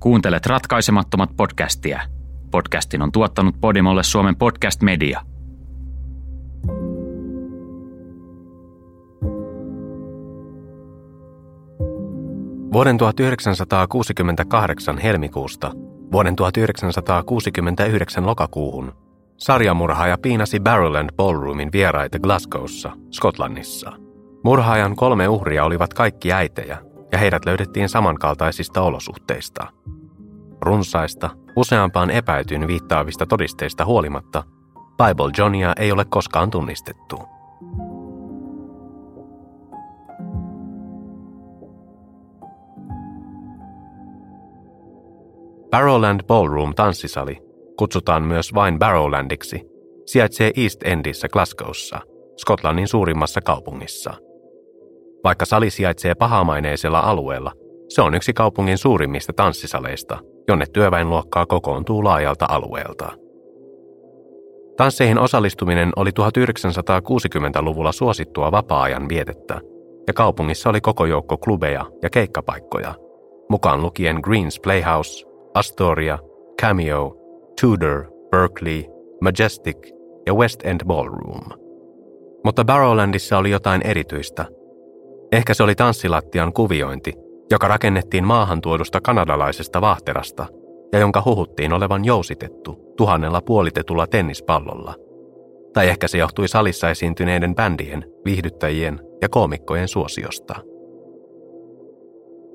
Kuuntelet ratkaisemattomat podcastia. Podcastin on tuottanut Podimolle Suomen podcast media. Vuoden 1968 helmikuusta vuoden 1969 lokakuuhun sarjamurhaaja piinasi Barrowland Ballroomin vieraita Glasgowssa, Skotlannissa. Murhaajan kolme uhria olivat kaikki äitejä, ja heidät löydettiin samankaltaisista olosuhteista. Runsaista, useampaan epäytyyn viittaavista todisteista huolimatta, Bible Johnia ei ole koskaan tunnistettu. Barrowland Ballroom tanssisali, kutsutaan myös vain Barrowlandiksi, sijaitsee East Endissä Glasgowssa, Skotlannin suurimmassa kaupungissa – vaikka sali sijaitsee pahamaineisella alueella, se on yksi kaupungin suurimmista tanssisaleista, jonne työväenluokkaa kokoontuu laajalta alueelta. Tansseihin osallistuminen oli 1960-luvulla suosittua vapaa-ajan vietettä, ja kaupungissa oli koko joukko klubeja ja keikkapaikkoja, mukaan lukien Greens Playhouse, Astoria, Cameo, Tudor, Berkeley, Majestic ja West End Ballroom. Mutta Barrowlandissa oli jotain erityistä – Ehkä se oli tanssilattian kuviointi, joka rakennettiin maahan tuodusta kanadalaisesta vahterasta ja jonka huhuttiin olevan jousitettu tuhannella puolitetulla tennispallolla. Tai ehkä se johtui salissa esiintyneiden bändien, viihdyttäjien ja koomikkojen suosiosta.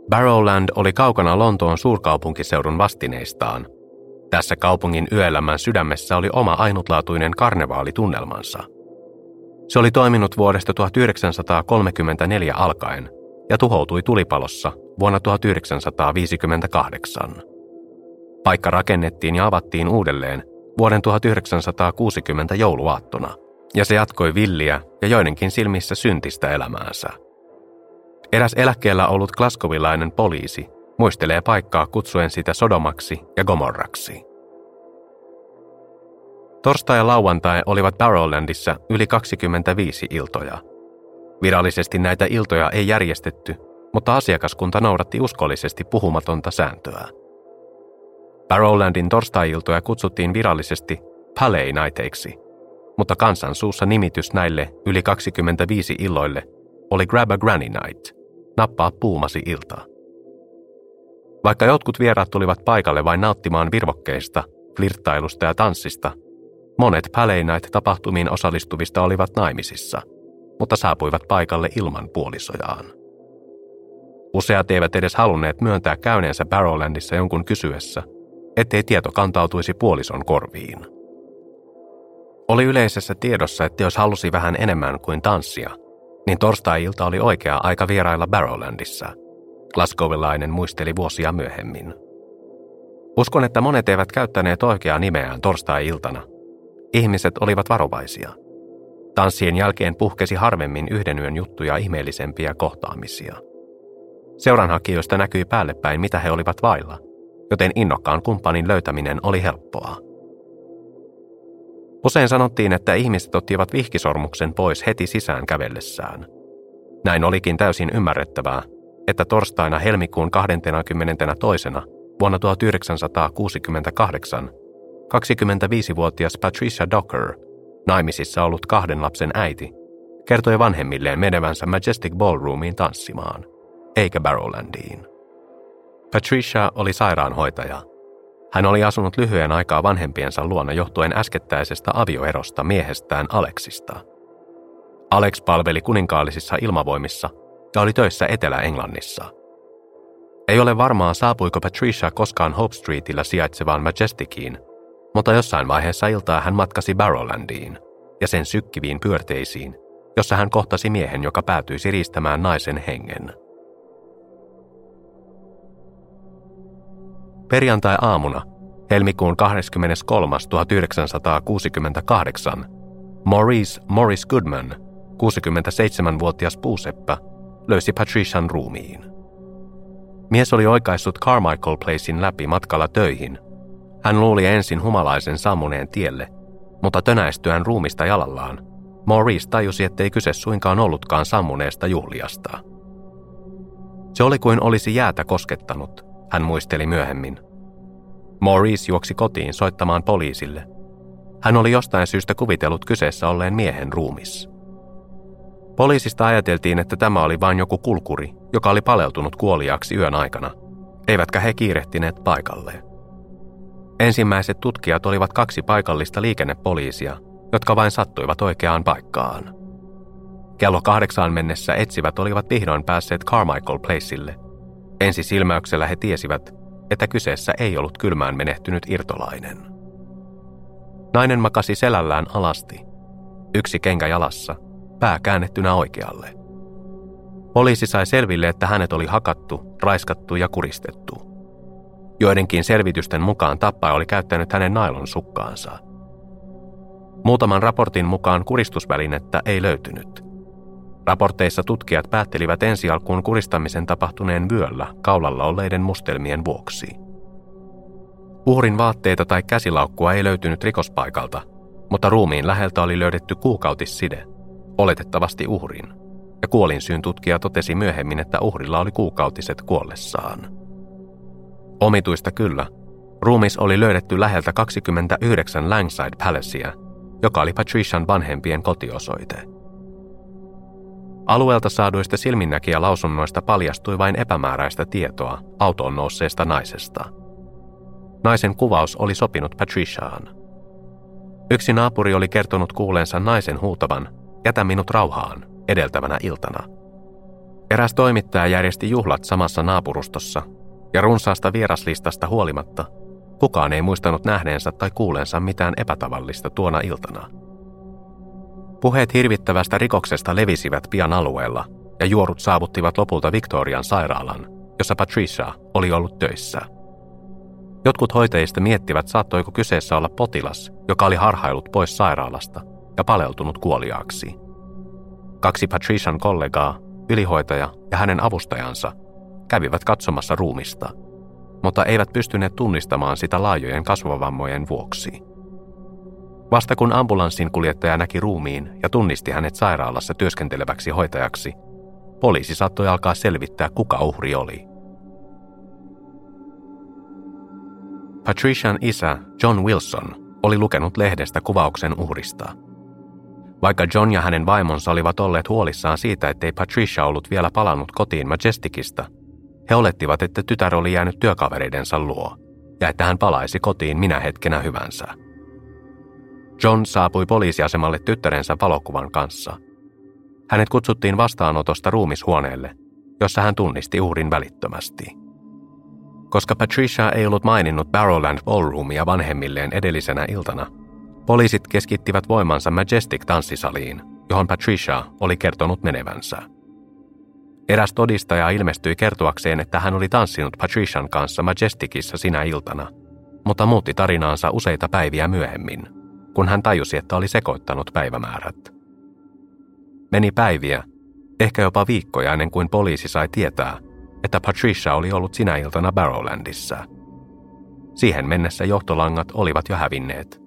Barrowland oli kaukana Lontoon suurkaupunkiseudun vastineistaan. Tässä kaupungin yöelämän sydämessä oli oma ainutlaatuinen karnevaalitunnelmansa – se oli toiminut vuodesta 1934 alkaen ja tuhoutui tulipalossa vuonna 1958. Paikka rakennettiin ja avattiin uudelleen vuoden 1960 jouluaattona, ja se jatkoi villiä ja joidenkin silmissä syntistä elämäänsä. Eräs eläkkeellä ollut klaskovilainen poliisi muistelee paikkaa kutsuen sitä Sodomaksi ja Gomorraksi. Torstai ja lauantai olivat Barrowlandissa yli 25 iltoja. Virallisesti näitä iltoja ei järjestetty, mutta asiakaskunta noudatti uskollisesti puhumatonta sääntöä. Barrowlandin torstai-iltoja kutsuttiin virallisesti Palais Nighteiksi, mutta kansan suussa nimitys näille yli 25 illoille oli Grab a Granny Night, nappaa puumasi ilta. Vaikka jotkut vieraat tulivat paikalle vain nauttimaan virvokkeista, flirttailusta ja tanssista – Monet Paleinait tapahtumiin osallistuvista olivat naimisissa, mutta saapuivat paikalle ilman puolisojaan. Useat eivät edes halunneet myöntää käyneensä Barrowlandissa jonkun kysyessä, ettei tieto kantautuisi puolison korviin. Oli yleisessä tiedossa, että jos halusi vähän enemmän kuin tanssia, niin torstai-ilta oli oikea aika vierailla Barrowlandissa, Glasgowilainen muisteli vuosia myöhemmin. Uskon, että monet eivät käyttäneet oikeaa nimeään torstai-iltana – Ihmiset olivat varovaisia. Tanssien jälkeen puhkesi harvemmin yhden yön juttuja ihmeellisempiä kohtaamisia. Seuranhakijoista näkyi päällepäin, mitä he olivat vailla, joten innokkaan kumppanin löytäminen oli helppoa. Usein sanottiin, että ihmiset ottivat vihkisormuksen pois heti sisään kävellessään. Näin olikin täysin ymmärrettävää, että torstaina helmikuun 22. vuonna 1968 25-vuotias Patricia Docker, naimisissa ollut kahden lapsen äiti, kertoi vanhemmilleen menevänsä Majestic Ballroomiin tanssimaan, eikä Barrowlandiin. Patricia oli sairaanhoitaja. Hän oli asunut lyhyen aikaa vanhempiensa luona johtuen äskettäisestä avioerosta miehestään Alexista. Alex palveli kuninkaallisissa ilmavoimissa ja oli töissä Etelä-Englannissa. Ei ole varmaa, saapuiko Patricia koskaan Hope Streetillä sijaitsevaan Majesticiin mutta jossain vaiheessa iltaa hän matkasi Barrowlandiin ja sen sykkiviin pyörteisiin, jossa hän kohtasi miehen, joka päätyisi riistämään naisen hengen. Perjantai-aamuna, helmikuun 23. 1968, Maurice Morris Goodman, 67-vuotias puuseppä, löysi Patrician ruumiin. Mies oli oikaissut Carmichael Placein läpi matkalla töihin. Hän luuli ensin humalaisen sammuneen tielle, mutta tönäistyään ruumista jalallaan, Maurice tajusi, ettei kyse suinkaan ollutkaan sammuneesta juhliasta. Se oli kuin olisi jäätä koskettanut, hän muisteli myöhemmin. Maurice juoksi kotiin soittamaan poliisille. Hän oli jostain syystä kuvitellut kyseessä olleen miehen ruumis. Poliisista ajateltiin, että tämä oli vain joku kulkuri, joka oli paleltunut kuoliaksi yön aikana, eivätkä he kiirehtineet paikalle. Ensimmäiset tutkijat olivat kaksi paikallista liikennepoliisia, jotka vain sattuivat oikeaan paikkaan. Kello kahdeksaan mennessä etsivät olivat vihdoin päässeet Carmichael Placeille. Ensi silmäyksellä he tiesivät, että kyseessä ei ollut kylmään menehtynyt irtolainen. Nainen makasi selällään alasti, yksi kenkä jalassa, pää käännettynä oikealle. Poliisi sai selville, että hänet oli hakattu, raiskattu ja kuristettu. Joidenkin selvitysten mukaan tappaja oli käyttänyt hänen nailon sukkaansa. Muutaman raportin mukaan kuristusvälinettä ei löytynyt. Raporteissa tutkijat päättelivät ensi alkuun kuristamisen tapahtuneen vyöllä kaulalla olleiden mustelmien vuoksi. Uhrin vaatteita tai käsilaukkua ei löytynyt rikospaikalta, mutta ruumiin läheltä oli löydetty kuukautisside, oletettavasti uhrin, ja kuolinsyyn tutkija totesi myöhemmin, että uhrilla oli kuukautiset kuollessaan. Omituista kyllä, ruumis oli löydetty läheltä 29 Langside Palacea, joka oli Patrician vanhempien kotiosoite – Alueelta saaduista silminnäkiä lausunnoista paljastui vain epämääräistä tietoa autoon nousseesta naisesta. Naisen kuvaus oli sopinut Patriciaan. Yksi naapuri oli kertonut kuuleensa naisen huutavan, jätä minut rauhaan, edeltävänä iltana. Eräs toimittaja järjesti juhlat samassa naapurustossa, ja runsaasta vieraslistasta huolimatta, kukaan ei muistanut nähneensä tai kuuleensa mitään epätavallista tuona iltana – Puheet hirvittävästä rikoksesta levisivät pian alueella, ja juorut saavuttivat lopulta Victorian sairaalan, jossa Patricia oli ollut töissä. Jotkut hoitajista miettivät, saattoiko kyseessä olla potilas, joka oli harhailut pois sairaalasta ja paleltunut kuoliaaksi. Kaksi Patrician kollegaa, ylihoitaja ja hänen avustajansa, kävivät katsomassa ruumista, mutta eivät pystyneet tunnistamaan sitä laajojen kasvavammojen vuoksi. Vasta kun ambulanssin kuljettaja näki ruumiin ja tunnisti hänet sairaalassa työskenteleväksi hoitajaksi, poliisi saattoi alkaa selvittää, kuka uhri oli. Patrician isä John Wilson oli lukenut lehdestä kuvauksen uhrista. Vaikka John ja hänen vaimonsa olivat olleet huolissaan siitä, ettei Patricia ollut vielä palannut kotiin Majesticista, he olettivat, että tytär oli jäänyt työkavereidensa luo ja että hän palaisi kotiin minä hetkenä hyvänsä. John saapui poliisiasemalle tyttärensä valokuvan kanssa. Hänet kutsuttiin vastaanotosta ruumishuoneelle, jossa hän tunnisti uhrin välittömästi. Koska Patricia ei ollut maininnut Barrowland Ballroomia vanhemmilleen edellisenä iltana, poliisit keskittivät voimansa Majestic-tanssisaliin, johon Patricia oli kertonut menevänsä. Eräs todistaja ilmestyi kertoakseen, että hän oli tanssinut Patrician kanssa Majesticissa sinä iltana, mutta muutti tarinaansa useita päiviä myöhemmin – kun hän tajusi, että oli sekoittanut päivämäärät. Meni päiviä, ehkä jopa viikkoja ennen kuin poliisi sai tietää, että Patricia oli ollut sinä iltana Barrowlandissa. Siihen mennessä johtolangat olivat jo hävinneet.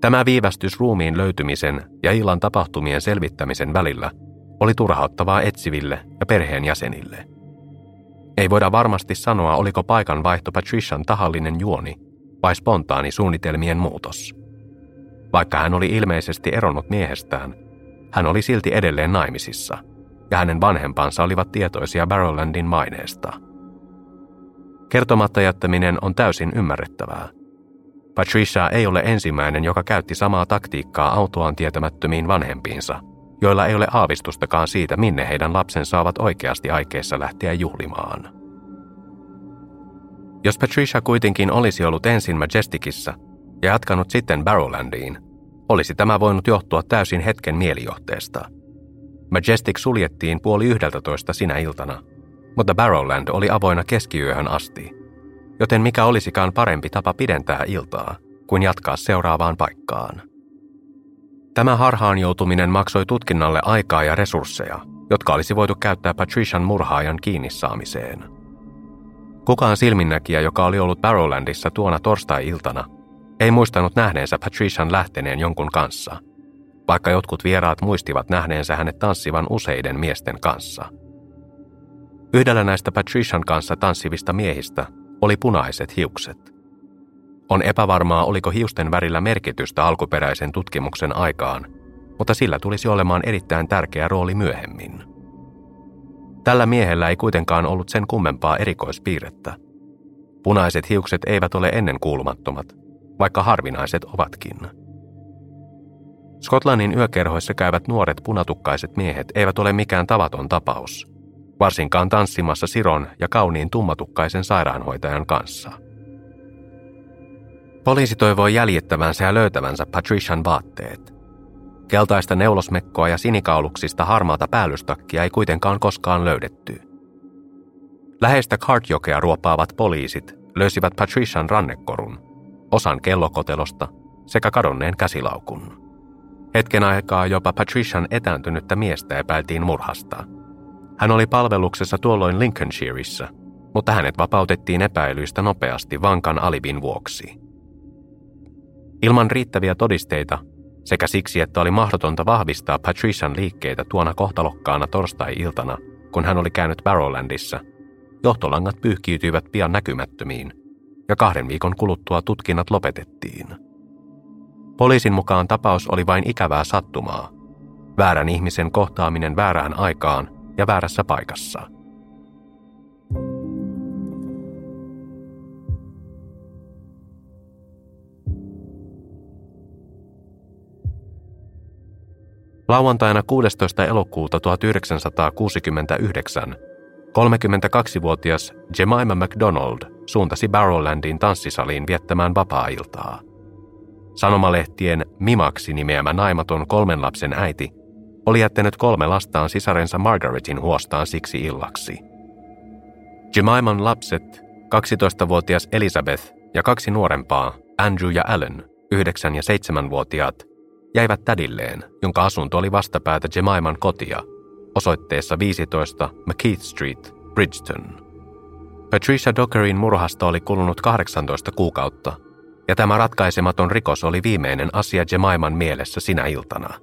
Tämä viivästys ruumiin löytymisen ja illan tapahtumien selvittämisen välillä oli turhauttavaa etsiville ja perheenjäsenille. Ei voida varmasti sanoa, oliko paikan vaihto Patrician tahallinen juoni vai spontaani suunnitelmien muutos. Vaikka hän oli ilmeisesti eronnut miehestään, hän oli silti edelleen naimisissa, ja hänen vanhempansa olivat tietoisia Barrowlandin maineesta. Kertomatta jättäminen on täysin ymmärrettävää. Patricia ei ole ensimmäinen, joka käytti samaa taktiikkaa autoaan tietämättömiin vanhempiinsa, joilla ei ole aavistustakaan siitä, minne heidän lapsensa ovat oikeasti aikeissa lähteä juhlimaan. Jos Patricia kuitenkin olisi ollut ensin Majesticissa ja jatkanut sitten Barrowlandiin, olisi tämä voinut johtua täysin hetken mielijohteesta. Majestic suljettiin puoli yhdeltä toista sinä iltana, mutta Barrowland oli avoinna keskiyöhön asti, joten mikä olisikaan parempi tapa pidentää iltaa kuin jatkaa seuraavaan paikkaan. Tämä harhaan joutuminen maksoi tutkinnalle aikaa ja resursseja, jotka olisi voitu käyttää Patrician murhaajan kiinni saamiseen. Kukaan silminnäkijä, joka oli ollut Barrowlandissa tuona torstai-iltana, ei muistanut nähneensä Patrician lähteneen jonkun kanssa, vaikka jotkut vieraat muistivat nähneensä hänet tanssivan useiden miesten kanssa. Yhdellä näistä Patrician kanssa tanssivista miehistä oli punaiset hiukset. On epävarmaa, oliko hiusten värillä merkitystä alkuperäisen tutkimuksen aikaan, mutta sillä tulisi olemaan erittäin tärkeä rooli myöhemmin. Tällä miehellä ei kuitenkaan ollut sen kummempaa erikoispiirrettä. Punaiset hiukset eivät ole ennen kuulumattomat, vaikka harvinaiset ovatkin. Skotlannin yökerhoissa käyvät nuoret punatukkaiset miehet eivät ole mikään tavaton tapaus, varsinkaan tanssimassa Siron ja kauniin tummatukkaisen sairaanhoitajan kanssa. Poliisi toivoi jäljittävänsä ja löytävänsä Patrician vaatteet. Keltaista neulosmekkoa ja sinikauluksista harmaata päällystakkia ei kuitenkaan koskaan löydetty. Läheistä Cartjokea ruopaavat poliisit löysivät Patrician rannekorun, osan kellokotelosta sekä kadonneen käsilaukun. Hetken aikaa jopa Patrician etääntynyttä miestä epäiltiin murhasta. Hän oli palveluksessa tuolloin Lincolnshireissa, mutta hänet vapautettiin epäilyistä nopeasti vankan alibin vuoksi. Ilman riittäviä todisteita sekä siksi, että oli mahdotonta vahvistaa Patrician liikkeitä tuona kohtalokkaana torstai-iltana, kun hän oli käynyt Barrowlandissa, johtolangat pyyhkiytyivät pian näkymättömiin, ja kahden viikon kuluttua tutkinnat lopetettiin. Poliisin mukaan tapaus oli vain ikävää sattumaa, väärän ihmisen kohtaaminen väärään aikaan ja väärässä paikassa – Lauantaina 16. elokuuta 1969 32-vuotias Jemima McDonald suuntasi Barrowlandin tanssisaliin viettämään vapaa-iltaa. Sanomalehtien Mimaksi nimeämä naimaton kolmen lapsen äiti oli jättänyt kolme lastaan sisarensa Margaretin huostaan siksi illaksi. Jemiman lapset, 12-vuotias Elizabeth ja kaksi nuorempaa, Andrew ja Alan, 9- ja 7-vuotiaat, jäivät tädilleen, jonka asunto oli vastapäätä Jemiman kotia, osoitteessa 15 McKeith Street, Bridgeton. Patricia Dockerin murhasta oli kulunut 18 kuukautta, ja tämä ratkaisematon rikos oli viimeinen asia Jemiman mielessä sinä iltana.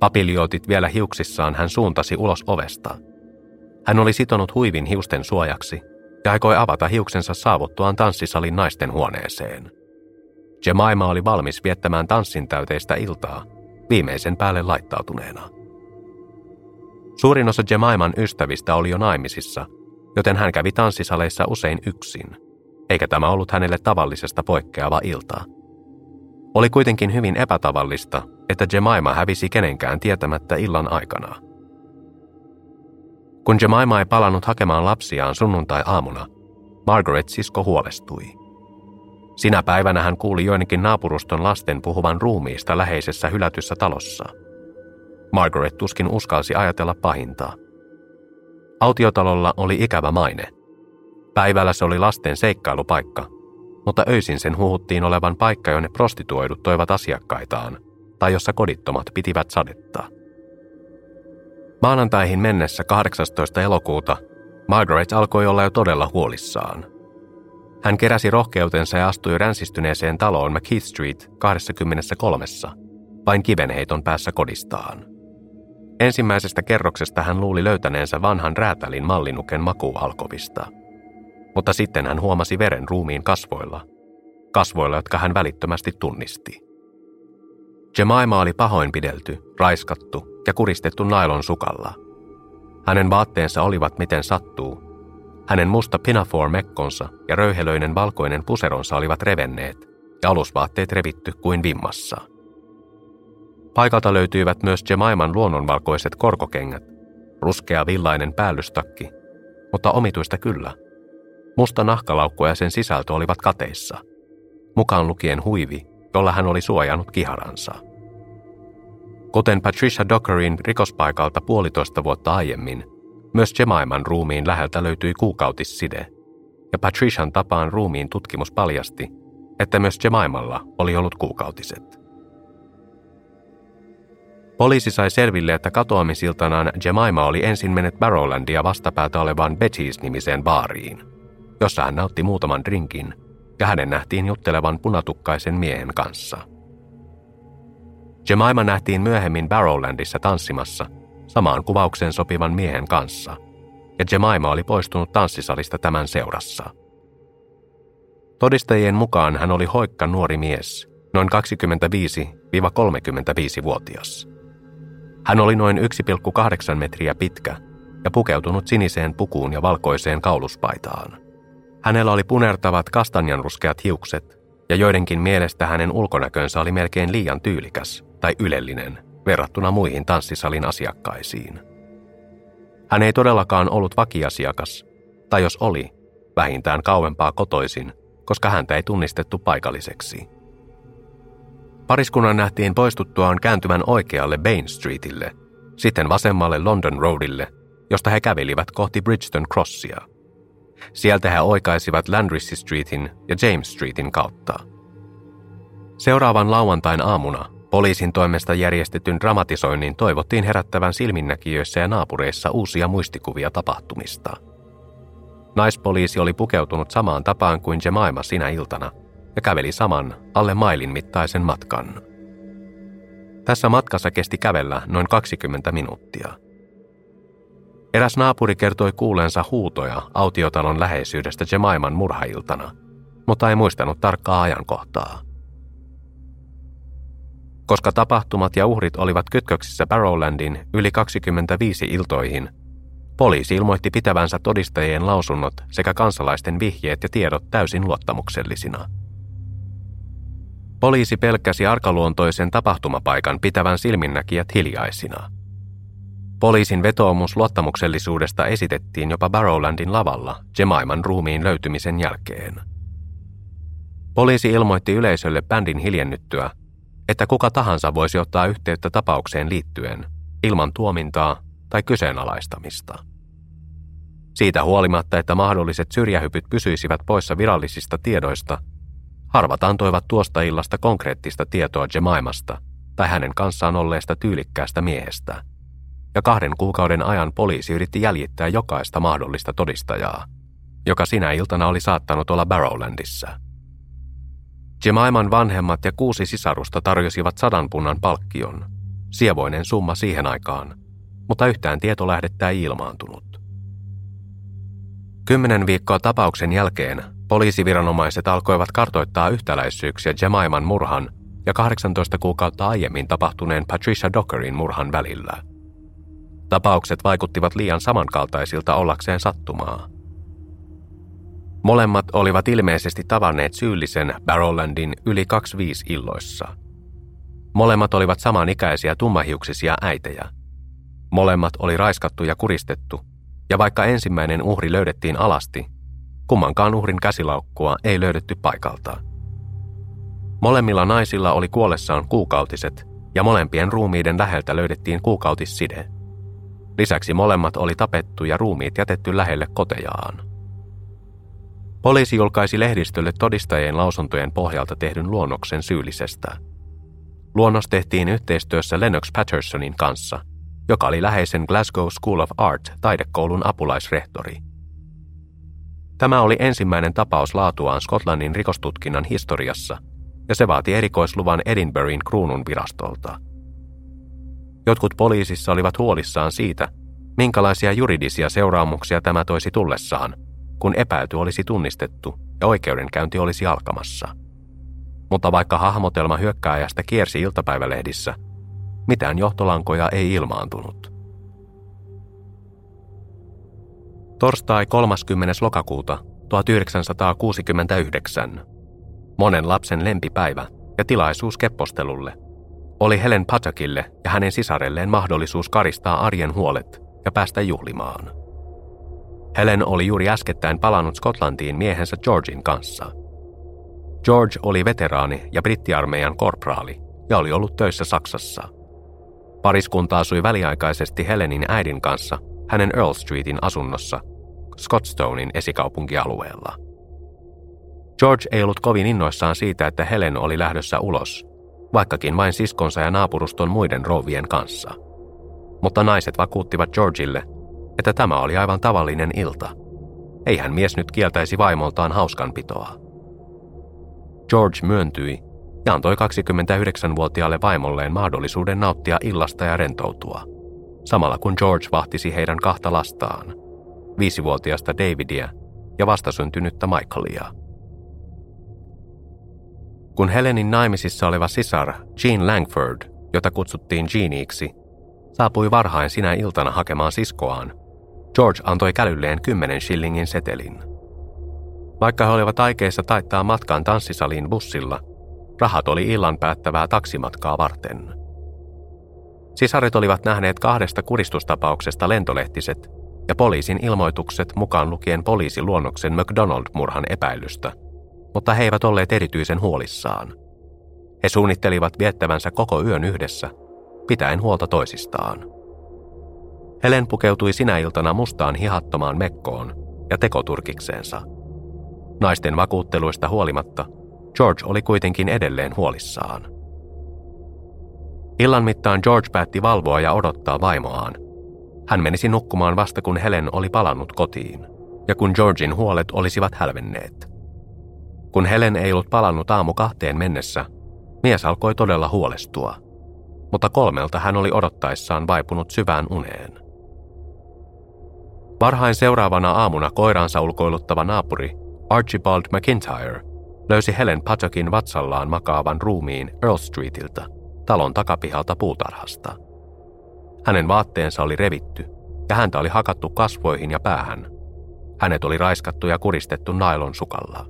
Papiliootit vielä hiuksissaan hän suuntasi ulos ovesta. Hän oli sitonut huivin hiusten suojaksi ja aikoi avata hiuksensa saavuttuaan tanssisalin naisten huoneeseen – Jemima oli valmis viettämään tanssin täyteistä iltaa, viimeisen päälle laittautuneena. Suurin osa Jemiman ystävistä oli jo naimisissa, joten hän kävi tanssisaleissa usein yksin, eikä tämä ollut hänelle tavallisesta poikkeava ilta. Oli kuitenkin hyvin epätavallista, että Jemima hävisi kenenkään tietämättä illan aikana. Kun Jemima ei palannut hakemaan lapsiaan sunnuntai-aamuna, Margaret sisko huolestui – sinä päivänä hän kuuli joidenkin naapuruston lasten puhuvan ruumiista läheisessä hylätyssä talossa. Margaret tuskin uskalsi ajatella pahintaa. Autiotalolla oli ikävä maine. Päivällä se oli lasten seikkailupaikka, mutta öisin sen huhuttiin olevan paikka, jonne prostituoidut toivat asiakkaitaan, tai jossa kodittomat pitivät sadetta. Maanantaihin mennessä 18. elokuuta Margaret alkoi olla jo todella huolissaan. Hän keräsi rohkeutensa ja astui ränsistyneeseen taloon McKeith Street 23, vain kivenheiton päässä kodistaan. Ensimmäisestä kerroksesta hän luuli löytäneensä vanhan räätälin mallinuken makuualkovista. Mutta sitten hän huomasi veren ruumiin kasvoilla, kasvoilla, jotka hän välittömästi tunnisti. Jemima oli pahoinpidelty, raiskattu ja kuristettu nailon sukalla. Hänen vaatteensa olivat miten sattuu, hänen musta pinafore-mekkonsa ja röyhelöinen valkoinen puseronsa olivat revenneet ja alusvaatteet revitty kuin vimmassa. Paikalta löytyivät myös Jemaiman luonnonvalkoiset korkokengät, ruskea villainen päällystakki, mutta omituista kyllä. Musta nahkalaukku ja sen sisältö olivat kateissa, mukaan lukien huivi, jolla hän oli suojannut kiharansa. Kuten Patricia Dockerin rikospaikalta puolitoista vuotta aiemmin, Myös Jemaiman ruumiin läheltä löytyi kuukautisside, ja Patrician tapaan ruumiin tutkimus paljasti, että myös Jemaimalla oli ollut kuukautiset. Poliisi sai selville, että katoamisiltanaan Jemima oli ensin mennyt Barrowlandia vastapäätä olevaan Betty's-nimiseen baariin, jossa hän nautti muutaman drinkin, ja hänen nähtiin juttelevan punatukkaisen miehen kanssa. Jemima nähtiin myöhemmin Barrowlandissa tanssimassa samaan kuvaukseen sopivan miehen kanssa, ja Jemima oli poistunut tanssisalista tämän seurassa. Todistajien mukaan hän oli hoikka nuori mies, noin 25-35-vuotias. Hän oli noin 1,8 metriä pitkä ja pukeutunut siniseen pukuun ja valkoiseen kauluspaitaan. Hänellä oli punertavat kastanjanruskeat hiukset, ja joidenkin mielestä hänen ulkonäkönsä oli melkein liian tyylikäs tai ylellinen verrattuna muihin tanssisalin asiakkaisiin. Hän ei todellakaan ollut vakiasiakas, tai jos oli, vähintään kauempaa kotoisin, koska häntä ei tunnistettu paikalliseksi. Pariskunnan nähtiin poistuttuaan kääntyvän oikealle Bain Streetille, sitten vasemmalle London Roadille, josta he kävelivät kohti Bridgeton Crossia. Sieltä he oikaisivat Landrissy Streetin ja James Streetin kautta. Seuraavan lauantain aamuna poliisin toimesta järjestetyn dramatisoinnin toivottiin herättävän silminnäkijöissä ja naapureissa uusia muistikuvia tapahtumista. Naispoliisi oli pukeutunut samaan tapaan kuin Jemima sinä iltana – ja käveli saman alle mailin mittaisen matkan. Tässä matkassa kesti kävellä noin 20 minuuttia. Eräs naapuri kertoi kuuleensa huutoja autiotalon läheisyydestä Jemaiman murhailtana, mutta ei muistanut tarkkaa ajankohtaa. Koska tapahtumat ja uhrit olivat kytköksissä Barrowlandin yli 25 iltoihin, poliisi ilmoitti pitävänsä todistajien lausunnot sekä kansalaisten vihjeet ja tiedot täysin luottamuksellisina – Poliisi pelkäsi arkaluontoisen tapahtumapaikan pitävän silminnäkijät hiljaisina. Poliisin vetoomus luottamuksellisuudesta esitettiin jopa Barrowlandin lavalla Jemaiman ruumiin löytymisen jälkeen. Poliisi ilmoitti yleisölle bändin hiljennyttyä, että kuka tahansa voisi ottaa yhteyttä tapaukseen liittyen ilman tuomintaa tai kyseenalaistamista. Siitä huolimatta, että mahdolliset syrjähypyt pysyisivät poissa virallisista tiedoista – Harvat antoivat tuosta illasta konkreettista tietoa Jemaimasta tai hänen kanssaan olleesta tyylikkäästä miehestä. Ja kahden kuukauden ajan poliisi yritti jäljittää jokaista mahdollista todistajaa, joka sinä iltana oli saattanut olla Barrowlandissa. Jemaiman vanhemmat ja kuusi sisarusta tarjosivat sadan punnan palkkion, sievoinen summa siihen aikaan, mutta yhtään tietolähdettä ei ilmaantunut. Kymmenen viikkoa tapauksen jälkeen Poliisiviranomaiset alkoivat kartoittaa yhtäläisyyksiä Jemaiman murhan ja 18 kuukautta aiemmin tapahtuneen Patricia Dockerin murhan välillä. Tapaukset vaikuttivat liian samankaltaisilta ollakseen sattumaa. Molemmat olivat ilmeisesti tavanneet syyllisen Barrowlandin yli 25 illoissa. Molemmat olivat samanikäisiä tummahiuksisia äitejä. Molemmat oli raiskattu ja kuristettu, ja vaikka ensimmäinen uhri löydettiin alasti, Kummankaan uhrin käsilaukkua ei löydetty paikalta. Molemmilla naisilla oli kuollessaan kuukautiset ja molempien ruumiiden läheltä löydettiin kuukautisside. Lisäksi molemmat oli tapettu ja ruumiit jätetty lähelle kotejaan. Poliisi julkaisi lehdistölle todistajien lausuntojen pohjalta tehdyn luonnoksen syyllisestä. Luonnos tehtiin yhteistyössä Lennox Pattersonin kanssa, joka oli läheisen Glasgow School of Art taidekoulun apulaisrehtori – Tämä oli ensimmäinen tapaus laatuaan Skotlannin rikostutkinnan historiassa, ja se vaati erikoisluvan Edinburghin kruunun virastolta. Jotkut poliisissa olivat huolissaan siitä, minkälaisia juridisia seuraamuksia tämä toisi tullessaan, kun epäilty olisi tunnistettu ja oikeudenkäynti olisi alkamassa. Mutta vaikka hahmotelma hyökkääjästä kiersi iltapäivälehdissä, mitään johtolankoja ei ilmaantunut. Torstai 30. lokakuuta 1969. Monen lapsen lempipäivä ja tilaisuus keppostelulle. Oli Helen Patakille ja hänen sisarelleen mahdollisuus karistaa arjen huolet ja päästä juhlimaan. Helen oli juuri äskettäin palannut Skotlantiin miehensä Georgin kanssa. George oli veteraani ja brittiarmeijan korpraali ja oli ollut töissä Saksassa. Pariskunta asui väliaikaisesti Helenin äidin kanssa hänen Earl Streetin asunnossa Scottstonein esikaupunkialueella. George ei ollut kovin innoissaan siitä, että Helen oli lähdössä ulos, vaikkakin vain siskonsa ja naapuruston muiden rouvien kanssa. Mutta naiset vakuuttivat Georgeille, että tämä oli aivan tavallinen ilta. Eihän mies nyt kieltäisi vaimoltaan hauskanpitoa. George myöntyi ja antoi 29-vuotiaalle vaimolleen mahdollisuuden nauttia illasta ja rentoutua, samalla kun George vahtisi heidän kahta lastaan, viisivuotiasta Davidia ja vastasyntynyttä Michaelia. Kun Helenin naimisissa oleva sisar Jean Langford, jota kutsuttiin Jeaniksi, saapui varhain sinä iltana hakemaan siskoaan, George antoi kälylleen kymmenen shillingin setelin. Vaikka he olivat aikeissa taittaa matkaan tanssisaliin bussilla, rahat oli illan päättävää taksimatkaa varten. Sisaret olivat nähneet kahdesta kuristustapauksesta lentolehtiset ja poliisin ilmoitukset mukaan lukien poliisiluonnoksen McDonald-murhan epäilystä, mutta he eivät olleet erityisen huolissaan. He suunnittelivat viettävänsä koko yön yhdessä, pitäen huolta toisistaan. Helen pukeutui sinä iltana mustaan hihattomaan mekkoon ja tekoturkikseensa. Naisten vakuutteluista huolimatta, George oli kuitenkin edelleen huolissaan. Illan mittaan George päätti valvoa ja odottaa vaimoaan. Hän menisi nukkumaan vasta kun Helen oli palannut kotiin, ja kun Georgin huolet olisivat hälvenneet. Kun Helen ei ollut palannut aamu kahteen mennessä, mies alkoi todella huolestua, mutta kolmelta hän oli odottaessaan vaipunut syvään uneen. Varhain seuraavana aamuna koiransa ulkoiluttava naapuri Archibald McIntyre löysi Helen Pattockin vatsallaan makaavan ruumiin Earl Streetiltä, talon takapihalta puutarhasta. Hänen vaatteensa oli revitty ja häntä oli hakattu kasvoihin ja päähän. Hänet oli raiskattu ja kuristettu nailon sukalla.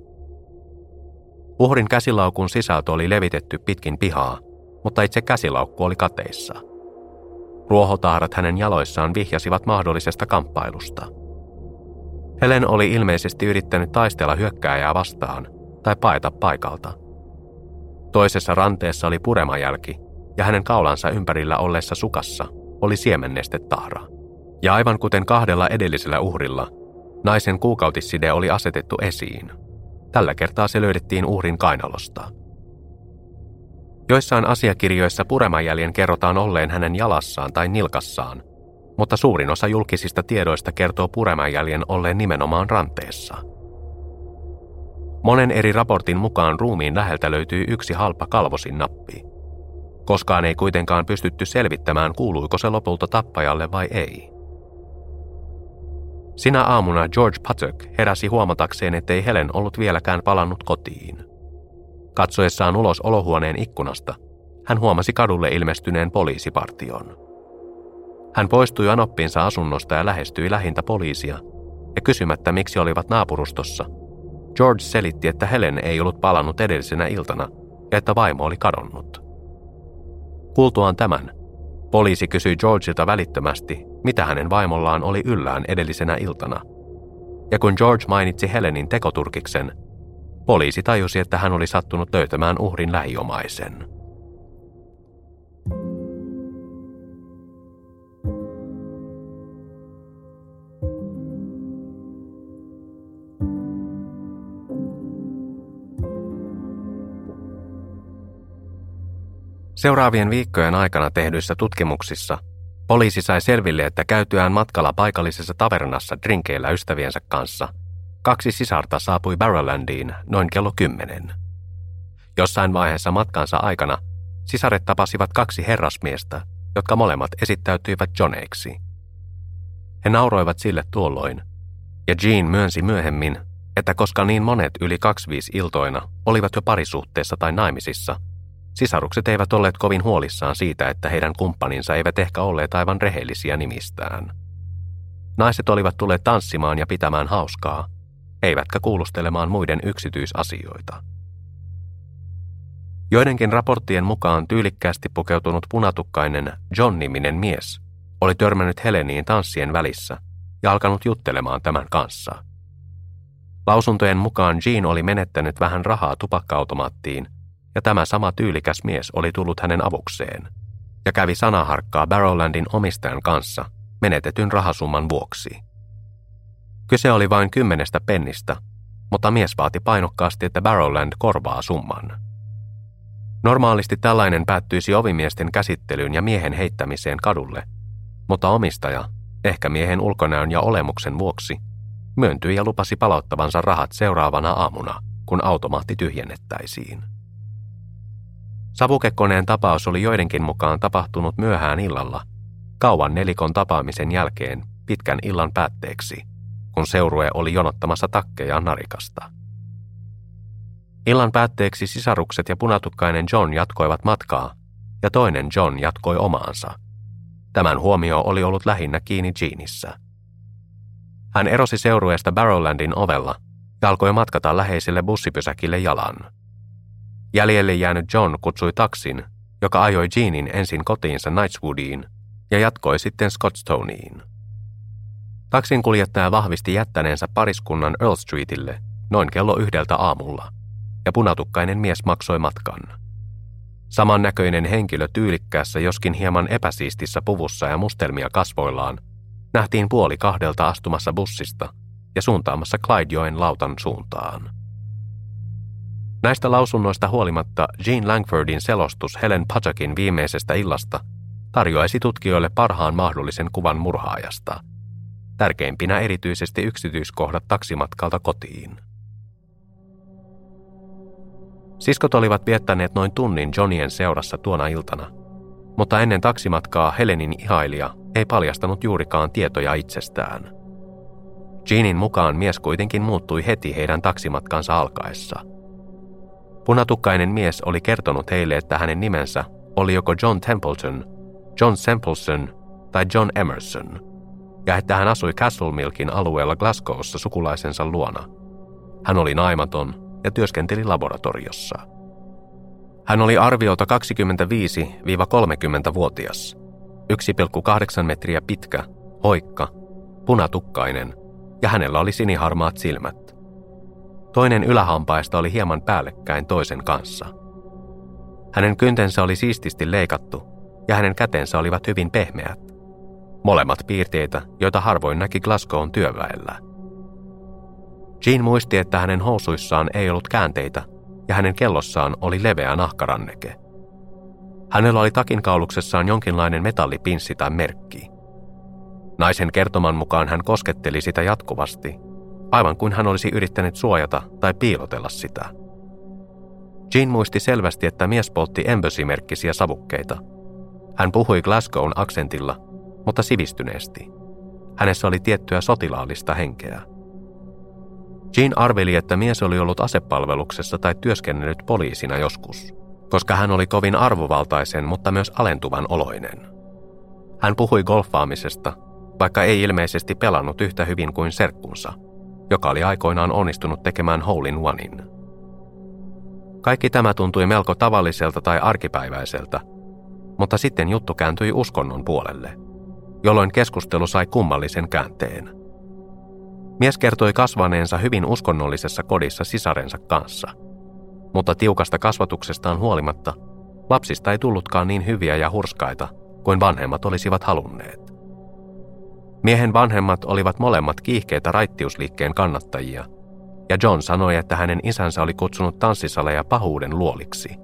Uhrin käsilaukun sisältö oli levitetty pitkin pihaa, mutta itse käsilaukku oli kateissa – Ruohotaarat hänen jaloissaan vihjasivat mahdollisesta kamppailusta. Helen oli ilmeisesti yrittänyt taistella hyökkääjää vastaan tai paeta paikalta. Toisessa ranteessa oli puremajälki ja hänen kaulansa ympärillä olleessa sukassa oli siemennestetahra. Ja aivan kuten kahdella edellisellä uhrilla, naisen kuukautisside oli asetettu esiin. Tällä kertaa se löydettiin uhrin kainalosta – Joissain asiakirjoissa puremajäljen kerrotaan olleen hänen jalassaan tai nilkassaan, mutta suurin osa julkisista tiedoista kertoo puremajäljen olleen nimenomaan ranteessa. Monen eri raportin mukaan ruumiin läheltä löytyy yksi halpa kalvosin nappi. Koskaan ei kuitenkaan pystytty selvittämään, kuuluiko se lopulta tappajalle vai ei. Sinä aamuna George Patrick heräsi huomatakseen, ettei Helen ollut vieläkään palannut kotiin – Katsoessaan ulos olohuoneen ikkunasta, hän huomasi kadulle ilmestyneen poliisipartion. Hän poistui anoppinsa asunnosta ja lähestyi lähintä poliisia, ja kysymättä miksi olivat naapurustossa, George selitti, että Helen ei ollut palannut edellisenä iltana ja että vaimo oli kadonnut. Kuultuaan tämän, poliisi kysyi Georgeilta välittömästi, mitä hänen vaimollaan oli yllään edellisenä iltana. Ja kun George mainitsi Helenin tekoturkiksen, Poliisi tajusi, että hän oli sattunut löytämään uhrin lähiomaisen. Seuraavien viikkojen aikana tehdyissä tutkimuksissa poliisi sai selville, että käytyään matkalla paikallisessa tavernassa drinkeillä ystäviensä kanssa – kaksi sisarta saapui Barrowlandiin noin kello kymmenen. Jossain vaiheessa matkansa aikana sisaret tapasivat kaksi herrasmiestä, jotka molemmat esittäytyivät Johneiksi. He nauroivat sille tuolloin, ja Jean myönsi myöhemmin, että koska niin monet yli kaksiviisi iltoina olivat jo parisuhteessa tai naimisissa, sisarukset eivät olleet kovin huolissaan siitä, että heidän kumppaninsa eivät ehkä olleet aivan rehellisiä nimistään. Naiset olivat tulleet tanssimaan ja pitämään hauskaa, eivätkä kuulustelemaan muiden yksityisasioita. Joidenkin raporttien mukaan tyylikkäästi pukeutunut punatukkainen John-niminen mies oli törmännyt Heleniin tanssien välissä ja alkanut juttelemaan tämän kanssa. Lausuntojen mukaan Jean oli menettänyt vähän rahaa tupakkaautomaattiin ja tämä sama tyylikäs mies oli tullut hänen avukseen ja kävi sanaharkkaa Barrowlandin omistajan kanssa menetetyn rahasumman vuoksi. Kyse oli vain kymmenestä pennistä, mutta mies vaati painokkaasti, että Barrowland korvaa summan. Normaalisti tällainen päättyisi ovimiesten käsittelyyn ja miehen heittämiseen kadulle, mutta omistaja, ehkä miehen ulkonäön ja olemuksen vuoksi, myöntyi ja lupasi palauttavansa rahat seuraavana aamuna, kun automaatti tyhjennettäisiin. Savukekoneen tapaus oli joidenkin mukaan tapahtunut myöhään illalla, kauan nelikon tapaamisen jälkeen pitkän illan päätteeksi, kun seurue oli jonottamassa takkeja narikasta. Illan päätteeksi sisarukset ja punatukkainen John jatkoivat matkaa, ja toinen John jatkoi omaansa. Tämän huomio oli ollut lähinnä kiinni Jeanissä. Hän erosi seurueesta Barrowlandin ovella ja alkoi matkata läheiselle bussipysäkille jalan. Jäljelle jäänyt John kutsui taksin, joka ajoi Jeanin ensin kotiinsa Knightswoodiin ja jatkoi sitten Scottstoneen. Taksin kuljettaja vahvisti jättäneensä pariskunnan Earl Streetille noin kello yhdeltä aamulla, ja punatukkainen mies maksoi matkan. Samannäköinen henkilö tyylikkäässä joskin hieman epäsiistissä puvussa ja mustelmia kasvoillaan nähtiin puoli kahdelta astumassa bussista ja suuntaamassa Clydejoen lautan suuntaan. Näistä lausunnoista huolimatta Jean Langfordin selostus Helen Pachakin viimeisestä illasta tarjoaisi tutkijoille parhaan mahdollisen kuvan murhaajasta. Tärkeimpinä erityisesti yksityiskohdat taksimatkalta kotiin. Siskot olivat viettäneet noin tunnin Johnien seurassa tuona iltana, mutta ennen taksimatkaa Helenin ihailija ei paljastanut juurikaan tietoja itsestään. Jeanin mukaan mies kuitenkin muuttui heti heidän taksimatkansa alkaessa. Punatukkainen mies oli kertonut heille, että hänen nimensä oli joko John Templeton, John Sempleson tai John Emerson, ja että hän asui Castle Milkin alueella Glasgowssa sukulaisensa luona. Hän oli naimaton ja työskenteli laboratoriossa. Hän oli arviota 25-30-vuotias, 1,8 metriä pitkä, hoikka, punatukkainen ja hänellä oli siniharmaat silmät. Toinen ylähampaista oli hieman päällekkäin toisen kanssa. Hänen kyntensä oli siististi leikattu ja hänen kätensä olivat hyvin pehmeät. Molemmat piirteitä, joita harvoin näki Glasgown työväellä. Jean muisti, että hänen housuissaan ei ollut käänteitä ja hänen kellossaan oli leveä nahkaranneke. Hänellä oli takin kauluksessaan jonkinlainen metallipinssi tai merkki. Naisen kertoman mukaan hän kosketteli sitä jatkuvasti, aivan kuin hän olisi yrittänyt suojata tai piilotella sitä. Jean muisti selvästi, että mies poltti embassy-merkkisiä savukkeita. Hän puhui Glasgown aksentilla, mutta sivistyneesti. Hänessä oli tiettyä sotilaallista henkeä. Jean arveli, että mies oli ollut asepalveluksessa tai työskennellyt poliisina joskus, koska hän oli kovin arvovaltaisen, mutta myös alentuvan oloinen. Hän puhui golfaamisesta, vaikka ei ilmeisesti pelannut yhtä hyvin kuin serkkunsa, joka oli aikoinaan onnistunut tekemään hole in onein. Kaikki tämä tuntui melko tavalliselta tai arkipäiväiseltä, mutta sitten juttu kääntyi uskonnon puolelle, jolloin keskustelu sai kummallisen käänteen – Mies kertoi kasvaneensa hyvin uskonnollisessa kodissa sisarensa kanssa. Mutta tiukasta kasvatuksestaan huolimatta, lapsista ei tullutkaan niin hyviä ja hurskaita kuin vanhemmat olisivat halunneet. Miehen vanhemmat olivat molemmat kiihkeitä raittiusliikkeen kannattajia, ja John sanoi, että hänen isänsä oli kutsunut tanssisaleja pahuuden luoliksi,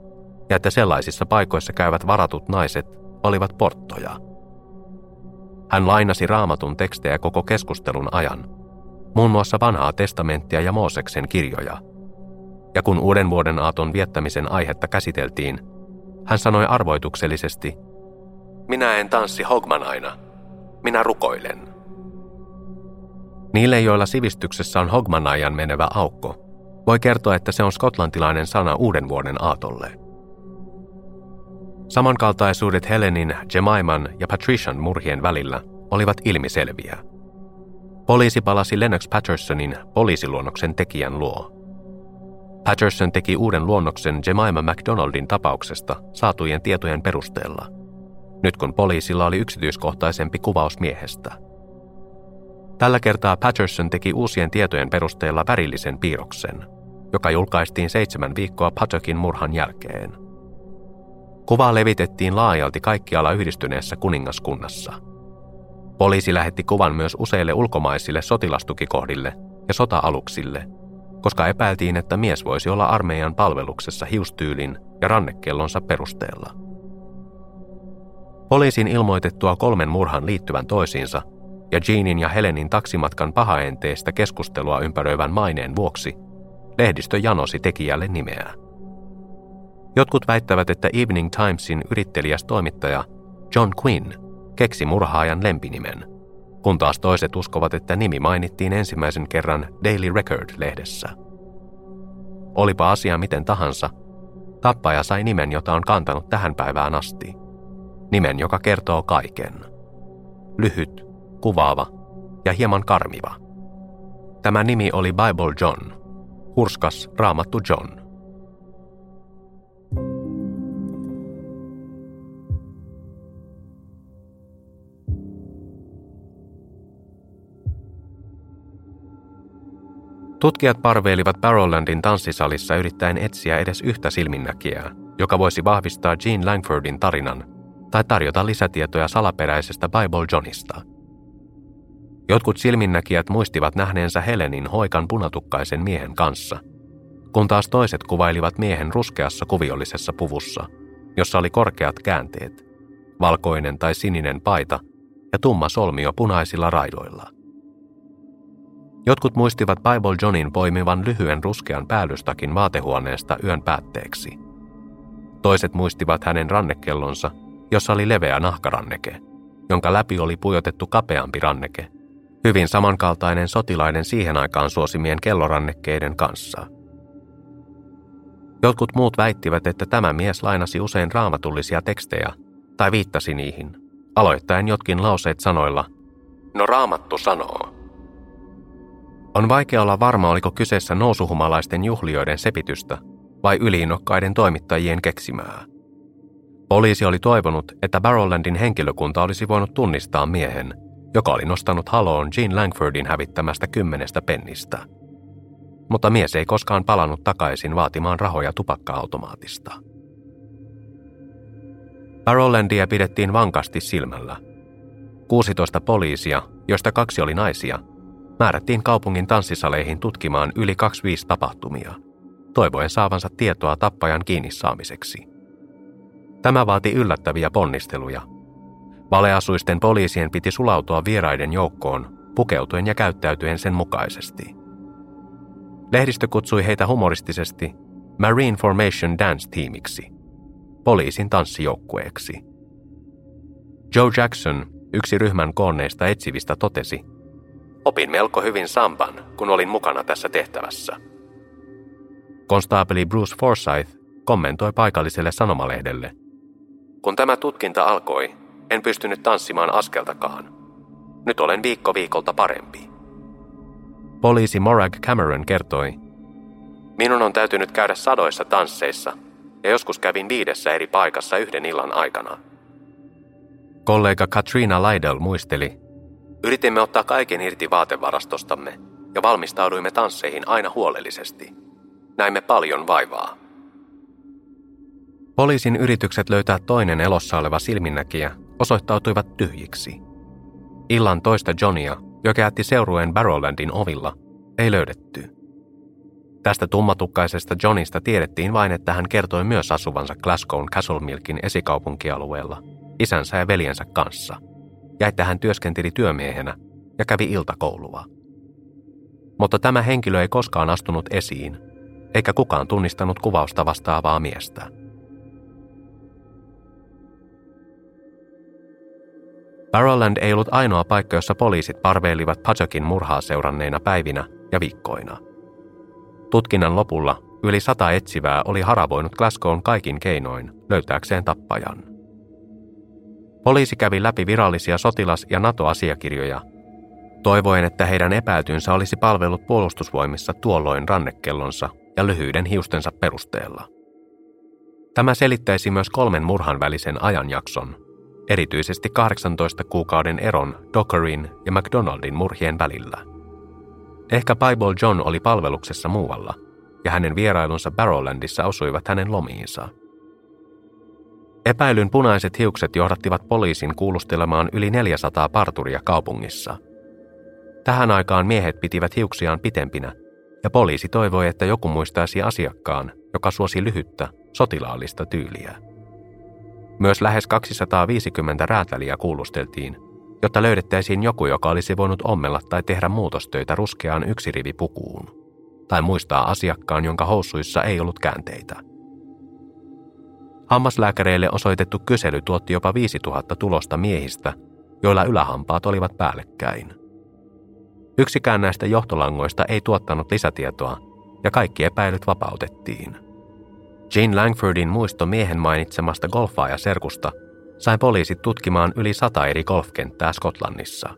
ja että sellaisissa paikoissa käyvät varatut naiset olivat porttoja. Hän lainasi raamatun tekstejä koko keskustelun ajan – muun muassa vanhaa testamenttia ja Mooseksen kirjoja. Ja kun uuden vuoden aaton viettämisen aihetta käsiteltiin, hän sanoi arvoituksellisesti, minä en tanssi hogmanaina, minä rukoilen. Niille, joilla sivistyksessä on hogmanaian menevä aukko, voi kertoa, että se on skotlantilainen sana uuden vuoden aatolle. Samankaltaisuudet Helenin, Jemaiman ja Patrician murhien välillä olivat ilmiselviä – Poliisi palasi Lennox Pattersonin poliisiluonnoksen tekijän luo. Patterson teki uuden luonnoksen Jemima McDonaldin tapauksesta saatujen tietojen perusteella, nyt kun poliisilla oli yksityiskohtaisempi kuvaus miehestä. Tällä kertaa Patterson teki uusien tietojen perusteella värillisen piirroksen, joka julkaistiin seitsemän viikkoa Pattockin murhan jälkeen. Kuva levitettiin laajalti kaikkialla yhdistyneessä kuningaskunnassa – Poliisi lähetti kuvan myös useille ulkomaisille sotilastukikohdille ja sota-aluksille, koska epäiltiin, että mies voisi olla armeijan palveluksessa hiustyylin ja rannekellonsa perusteella. Poliisin ilmoitettua kolmen murhan liittyvän toisiinsa ja Jeanin ja Helenin taksimatkan pahaenteistä keskustelua ympäröivän maineen vuoksi lehdistö janosi tekijälle nimeä. Jotkut väittävät, että Evening Timesin yrittelijäs toimittaja John Quinn keksi murhaajan lempinimen, kun taas toiset uskovat, että nimi mainittiin ensimmäisen kerran Daily Record-lehdessä. Olipa asia miten tahansa, tappaja sai nimen, jota on kantanut tähän päivään asti. Nimen, joka kertoo kaiken. Lyhyt, kuvaava ja hieman karmiva. Tämä nimi oli Bible John, hurskas raamattu John. Tutkijat parveilivat Barrowlandin tanssisalissa yrittäen etsiä edes yhtä silminnäkijää, joka voisi vahvistaa Jean Langfordin tarinan tai tarjota lisätietoja salaperäisestä Bible Johnista. Jotkut silminnäkijät muistivat nähneensä Helenin hoikan punatukkaisen miehen kanssa, kun taas toiset kuvailivat miehen ruskeassa kuviollisessa puvussa, jossa oli korkeat käänteet, valkoinen tai sininen paita ja tumma solmio punaisilla raidoilla – Jotkut muistivat Bible Johnin poimivan lyhyen ruskean päällystakin vaatehuoneesta yön päätteeksi. Toiset muistivat hänen rannekellonsa, jossa oli leveä nahkaranneke, jonka läpi oli pujotettu kapeampi ranneke, hyvin samankaltainen sotilaiden siihen aikaan suosimien kellorannekkeiden kanssa. Jotkut muut väittivät, että tämä mies lainasi usein raamatullisia tekstejä tai viittasi niihin, aloittaen jotkin lauseet sanoilla, no raamattu sanoo – on vaikea olla varma, oliko kyseessä nousuhumalaisten juhlioiden sepitystä vai yliinnokkaiden toimittajien keksimää. Poliisi oli toivonut, että Barrowlandin henkilökunta olisi voinut tunnistaa miehen, joka oli nostanut haloon Jean Langfordin hävittämästä kymmenestä pennistä. Mutta mies ei koskaan palannut takaisin vaatimaan rahoja tupakka-automaatista. Barrowlandia pidettiin vankasti silmällä. 16 poliisia, joista kaksi oli naisia, määrättiin kaupungin tanssisaleihin tutkimaan yli 25 tapahtumia, toivoen saavansa tietoa tappajan kiinni saamiseksi. Tämä vaati yllättäviä ponnisteluja. Valeasuisten poliisien piti sulautua vieraiden joukkoon, pukeutuen ja käyttäytyen sen mukaisesti. Lehdistö kutsui heitä humoristisesti Marine Formation Dance-tiimiksi, poliisin tanssijoukkueeksi. Joe Jackson, yksi ryhmän koonneista etsivistä, totesi – Opin melko hyvin samban, kun olin mukana tässä tehtävässä. Konstaapeli Bruce Forsyth kommentoi paikalliselle sanomalehdelle. Kun tämä tutkinta alkoi, en pystynyt tanssimaan askeltakaan. Nyt olen viikko viikolta parempi. Poliisi Morag Cameron kertoi, Minun on täytynyt käydä sadoissa tansseissa, ja joskus kävin viidessä eri paikassa yhden illan aikana. Kollega Katrina Lydell muisteli, Yritimme ottaa kaiken irti vaatevarastostamme ja valmistauduimme tansseihin aina huolellisesti. Näimme paljon vaivaa. Poliisin yritykset löytää toinen elossa oleva silminnäkijä osoittautuivat tyhjiksi. Illan toista Johnia, joka jätti seurueen Barrowlandin ovilla, ei löydetty. Tästä tummatukkaisesta Johnista tiedettiin vain, että hän kertoi myös asuvansa Glasgown Castlemilkin esikaupunkialueella isänsä ja veljensä kanssa – ja että hän työskenteli työmiehenä ja kävi iltakoulua. Mutta tämä henkilö ei koskaan astunut esiin, eikä kukaan tunnistanut kuvausta vastaavaa miestä. Barrowland ei ollut ainoa paikka, jossa poliisit parveilivat Pajakin murhaa seuranneina päivinä ja viikkoina. Tutkinnan lopulla yli sata etsivää oli haravoinut Glasgown kaikin keinoin löytääkseen tappajan. Poliisi kävi läpi virallisia sotilas- ja NATO-asiakirjoja, toivoen, että heidän epäytynsä olisi palvellut puolustusvoimissa tuolloin rannekellonsa ja lyhyiden hiustensa perusteella. Tämä selittäisi myös kolmen murhan välisen ajanjakson, erityisesti 18 kuukauden eron Dockerin ja McDonaldin murhien välillä. Ehkä Bible John oli palveluksessa muualla, ja hänen vierailunsa Barrowlandissa osuivat hänen lomiinsa – Epäilyn punaiset hiukset johdattivat poliisin kuulustelemaan yli 400 parturia kaupungissa. Tähän aikaan miehet pitivät hiuksiaan pitempinä, ja poliisi toivoi, että joku muistaisi asiakkaan, joka suosi lyhyttä, sotilaallista tyyliä. Myös lähes 250 räätäliä kuulusteltiin, jotta löydettäisiin joku, joka olisi voinut ommella tai tehdä muutostöitä ruskeaan yksirivipukuun, tai muistaa asiakkaan, jonka housuissa ei ollut käänteitä. Hammaslääkäreille osoitettu kysely tuotti jopa 5000 tulosta miehistä, joilla ylähampaat olivat päällekkäin. Yksikään näistä johtolangoista ei tuottanut lisätietoa, ja kaikki epäilyt vapautettiin. Jane Langfordin muisto miehen mainitsemasta golfaaja-serkusta sai poliisit tutkimaan yli sata eri golfkenttää Skotlannissa.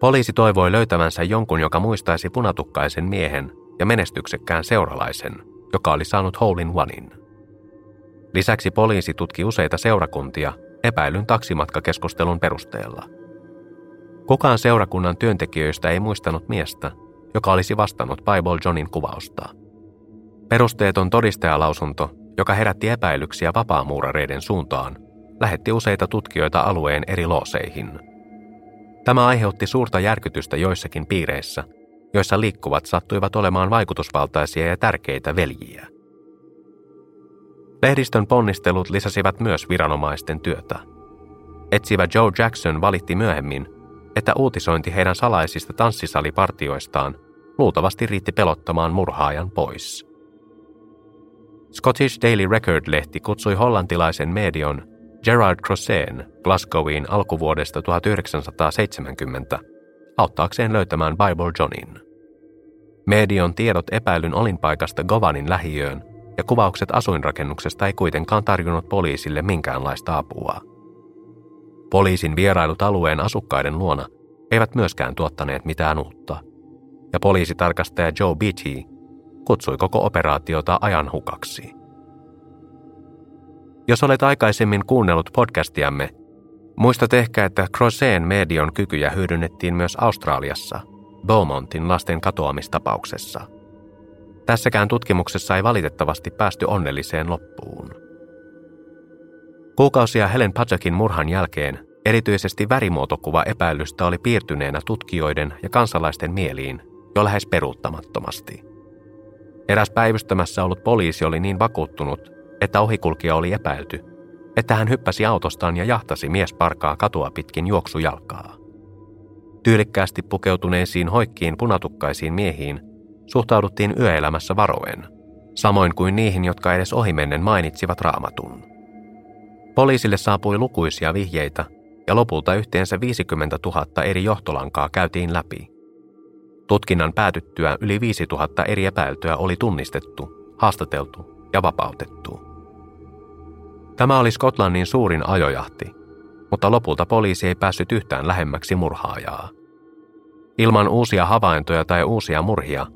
Poliisi toivoi löytävänsä jonkun, joka muistaisi punatukkaisen miehen ja menestyksekkään seuralaisen, joka oli saanut Hole Onein. Lisäksi poliisi tutki useita seurakuntia epäilyn taksimatkakeskustelun perusteella. Kukaan seurakunnan työntekijöistä ei muistanut miestä, joka olisi vastannut Bible Johnin kuvausta. Perusteeton todistajalausunto, joka herätti epäilyksiä vapaamuurareiden suuntaan, lähetti useita tutkijoita alueen eri looseihin. Tämä aiheutti suurta järkytystä joissakin piireissä, joissa liikkuvat sattuivat olemaan vaikutusvaltaisia ja tärkeitä veljiä. Lehdistön ponnistelut lisäsivät myös viranomaisten työtä. Etsivä Joe Jackson valitti myöhemmin, että uutisointi heidän salaisista tanssisalipartioistaan luultavasti riitti pelottamaan murhaajan pois. Scottish Daily Record-lehti kutsui hollantilaisen medion Gerard Crosseen Glasgowiin alkuvuodesta 1970 auttaakseen löytämään Bible Johnin. Medion tiedot epäilyn olinpaikasta Govanin lähiöön ja kuvaukset asuinrakennuksesta ei kuitenkaan tarjonnut poliisille minkäänlaista apua. Poliisin vierailut alueen asukkaiden luona eivät myöskään tuottaneet mitään uutta, ja poliisitarkastaja Joe Beatty kutsui koko operaatiota ajanhukaksi. Jos olet aikaisemmin kuunnellut podcastiamme, muistat ehkä, että Croseen medion kykyjä hyödynnettiin myös Australiassa, Beaumontin lasten katoamistapauksessa – Tässäkään tutkimuksessa ei valitettavasti päästy onnelliseen loppuun. Kuukausia Helen Pajakin murhan jälkeen erityisesti värimuotokuva epäilystä oli piirtyneenä tutkijoiden ja kansalaisten mieliin jo lähes peruuttamattomasti. Eräs päivystämässä ollut poliisi oli niin vakuuttunut, että ohikulkija oli epäilty, että hän hyppäsi autostaan ja jahtasi miesparkaa katua pitkin juoksujalkaa. Tyylikkäästi pukeutuneisiin hoikkiin punatukkaisiin miehiin suhtauduttiin yöelämässä varoen, samoin kuin niihin, jotka edes ohimennen mainitsivat raamatun. Poliisille saapui lukuisia vihjeitä ja lopulta yhteensä 50 000 eri johtolankaa käytiin läpi. Tutkinnan päätyttyä yli 5000 eri epäiltyä oli tunnistettu, haastateltu ja vapautettu. Tämä oli Skotlannin suurin ajojahti, mutta lopulta poliisi ei päässyt yhtään lähemmäksi murhaajaa. Ilman uusia havaintoja tai uusia murhia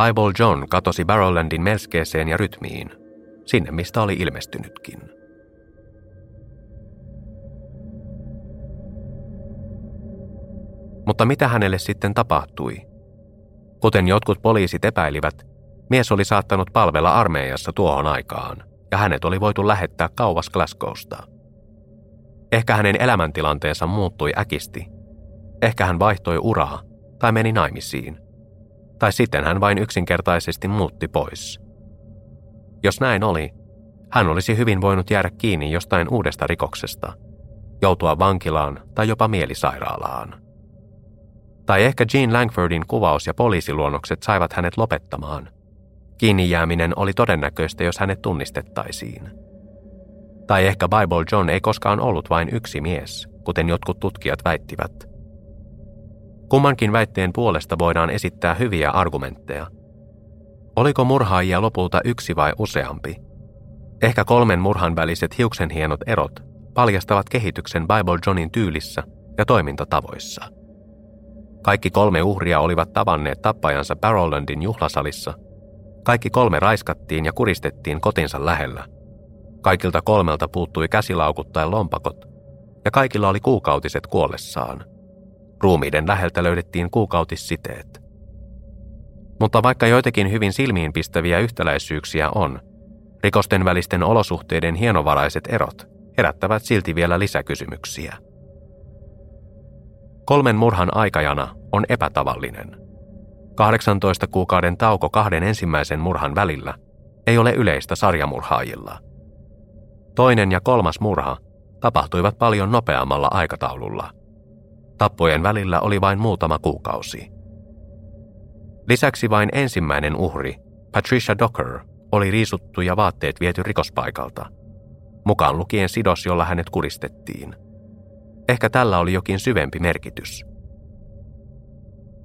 Bible John katosi Barrowlandin melskeeseen ja rytmiin, sinne mistä oli ilmestynytkin. Mutta mitä hänelle sitten tapahtui? Kuten jotkut poliisit epäilivät, mies oli saattanut palvella armeijassa tuohon aikaan, ja hänet oli voitu lähettää kauas Glasgowsta. Ehkä hänen elämäntilanteensa muuttui äkisti. Ehkä hän vaihtoi uraa tai meni naimisiin tai sitten hän vain yksinkertaisesti muutti pois. Jos näin oli, hän olisi hyvin voinut jäädä kiinni jostain uudesta rikoksesta, joutua vankilaan tai jopa mielisairaalaan. Tai ehkä Jean Langfordin kuvaus ja poliisiluonnokset saivat hänet lopettamaan. Kiinni jääminen oli todennäköistä, jos hänet tunnistettaisiin. Tai ehkä Bible John ei koskaan ollut vain yksi mies, kuten jotkut tutkijat väittivät – Kummankin väitteen puolesta voidaan esittää hyviä argumentteja. Oliko murhaajia lopulta yksi vai useampi? Ehkä kolmen murhan väliset hiuksenhienot erot paljastavat kehityksen Bible Johnin tyylissä ja toimintatavoissa. Kaikki kolme uhria olivat tavanneet tappajansa Barrowlandin juhlasalissa. Kaikki kolme raiskattiin ja kuristettiin kotinsa lähellä. Kaikilta kolmelta puuttui käsilaukut tai lompakot, ja kaikilla oli kuukautiset kuollessaan – Ruumiiden läheltä löydettiin kuukautissiteet. Mutta vaikka joitakin hyvin silmiinpistäviä yhtäläisyyksiä on, Rikosten välisten olosuhteiden hienovaraiset erot herättävät silti vielä lisäkysymyksiä. Kolmen murhan aikajana on epätavallinen. 18 kuukauden tauko kahden ensimmäisen murhan välillä ei ole yleistä sarjamurhaajilla. Toinen ja kolmas murha tapahtuivat paljon nopeammalla aikataululla. Tappojen välillä oli vain muutama kuukausi. Lisäksi vain ensimmäinen uhri, Patricia Docker, oli riisuttu ja vaatteet viety rikospaikalta, mukaan lukien sidos, jolla hänet kuristettiin. Ehkä tällä oli jokin syvempi merkitys.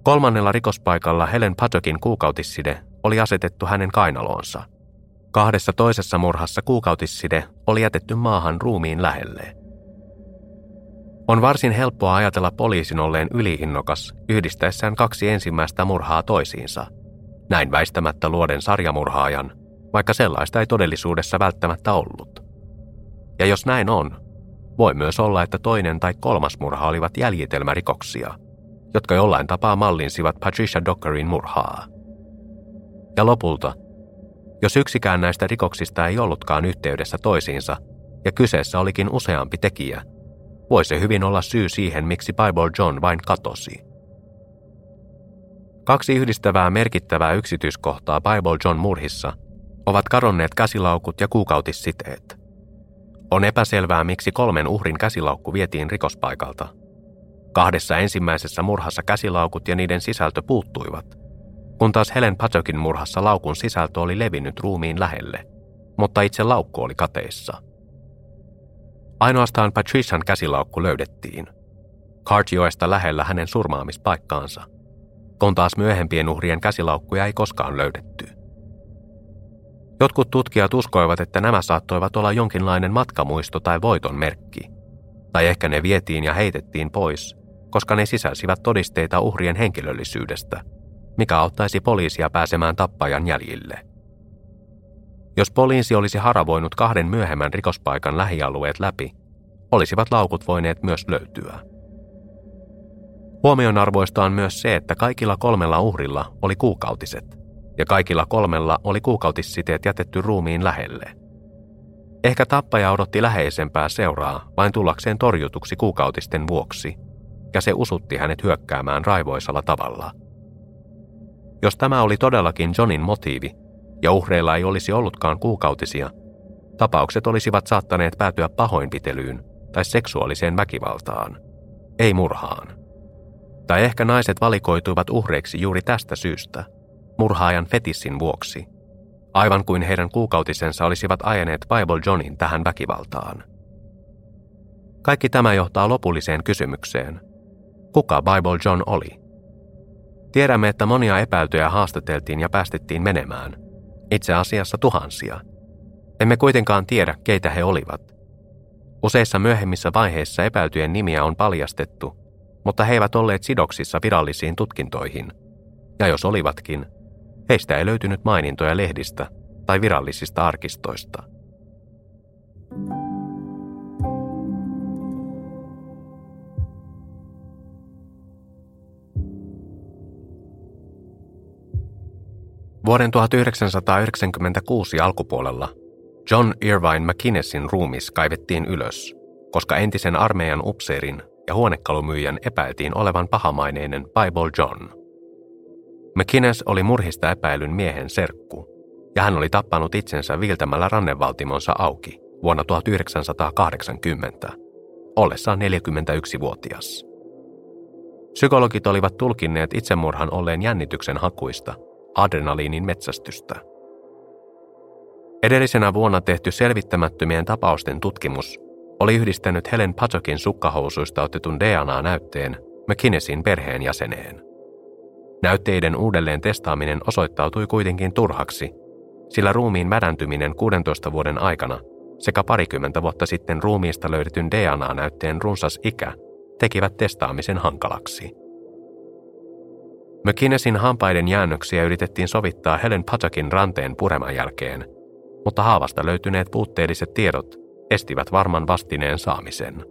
Kolmannella rikospaikalla Helen Pattockin kuukautisside oli asetettu hänen kainaloonsa. Kahdessa toisessa murhassa kuukautisside oli jätetty maahan ruumiin lähelle. On varsin helppoa ajatella poliisin olleen yliinnokas yhdistäessään kaksi ensimmäistä murhaa toisiinsa. Näin väistämättä luoden sarjamurhaajan, vaikka sellaista ei todellisuudessa välttämättä ollut. Ja jos näin on, voi myös olla, että toinen tai kolmas murha olivat jäljitelmärikoksia, jotka jollain tapaa mallinsivat Patricia Dockerin murhaa. Ja lopulta, jos yksikään näistä rikoksista ei ollutkaan yhteydessä toisiinsa ja kyseessä olikin useampi tekijä, voi se hyvin olla syy siihen, miksi Bible John vain katosi. Kaksi yhdistävää merkittävää yksityiskohtaa Bible John murhissa ovat kadonneet käsilaukut ja kuukautissiteet. On epäselvää, miksi kolmen uhrin käsilaukku vietiin rikospaikalta. Kahdessa ensimmäisessä murhassa käsilaukut ja niiden sisältö puuttuivat, kun taas Helen Patökin murhassa laukun sisältö oli levinnyt ruumiin lähelle, mutta itse laukku oli kateissa. Ainoastaan Patrician käsilaukku löydettiin. Cartioesta lähellä hänen surmaamispaikkaansa, kun taas myöhempien uhrien käsilaukkuja ei koskaan löydetty. Jotkut tutkijat uskoivat, että nämä saattoivat olla jonkinlainen matkamuisto tai voiton merkki. Tai ehkä ne vietiin ja heitettiin pois, koska ne sisälsivät todisteita uhrien henkilöllisyydestä, mikä auttaisi poliisia pääsemään tappajan jäljille. Jos poliisi olisi haravoinut kahden myöhemmän rikospaikan lähialueet läpi, olisivat laukut voineet myös löytyä. Huomionarvoista on myös se, että kaikilla kolmella uhrilla oli kuukautiset – ja kaikilla kolmella oli kuukautissiteet jätetty ruumiin lähelle. Ehkä tappaja odotti läheisempää seuraa vain tullakseen torjutuksi kuukautisten vuoksi, ja se usutti hänet hyökkäämään raivoisella tavalla. Jos tämä oli todellakin Johnin motiivi, ja uhreilla ei olisi ollutkaan kuukautisia, tapaukset olisivat saattaneet päätyä pahoinpitelyyn tai seksuaaliseen väkivaltaan, ei murhaan. Tai ehkä naiset valikoituivat uhreiksi juuri tästä syystä – murhaajan fetissin vuoksi, aivan kuin heidän kuukautisensa olisivat ajaneet Bible Johnin tähän väkivaltaan. Kaikki tämä johtaa lopulliseen kysymykseen. Kuka Bible John oli? Tiedämme, että monia epäiltyjä haastateltiin ja päästettiin menemään. Itse asiassa tuhansia. Emme kuitenkaan tiedä, keitä he olivat. Useissa myöhemmissä vaiheissa epäiltyjen nimiä on paljastettu, mutta he eivät olleet sidoksissa virallisiin tutkintoihin. Ja jos olivatkin, Heistä ei löytynyt mainintoja lehdistä tai virallisista arkistoista. Vuoden 1996 alkupuolella John Irvine McKinnesin ruumis kaivettiin ylös, koska entisen armeijan upseerin ja huonekalumyyjän epäiltiin olevan pahamaineinen Bible John – McKinnes oli murhista epäilyn miehen serkku, ja hän oli tappanut itsensä viiltämällä rannevaltimonsa auki vuonna 1980, ollessaan 41-vuotias. Psykologit olivat tulkinneet itsemurhan olleen jännityksen hakuista, adrenaliinin metsästystä. Edellisenä vuonna tehty selvittämättömien tapausten tutkimus oli yhdistänyt Helen Patsokin sukkahousuista otetun DNA-näytteen McKinnesin perheenjäseneen. Näytteiden uudelleen testaaminen osoittautui kuitenkin turhaksi, sillä ruumiin mädäntyminen 16 vuoden aikana sekä parikymmentä vuotta sitten ruumiista löydetyn DNA-näytteen runsas ikä tekivät testaamisen hankalaksi. McKinnesin hampaiden jäännöksiä yritettiin sovittaa Helen Patakin ranteen pureman jälkeen, mutta haavasta löytyneet puutteelliset tiedot estivät varman vastineen saamisen.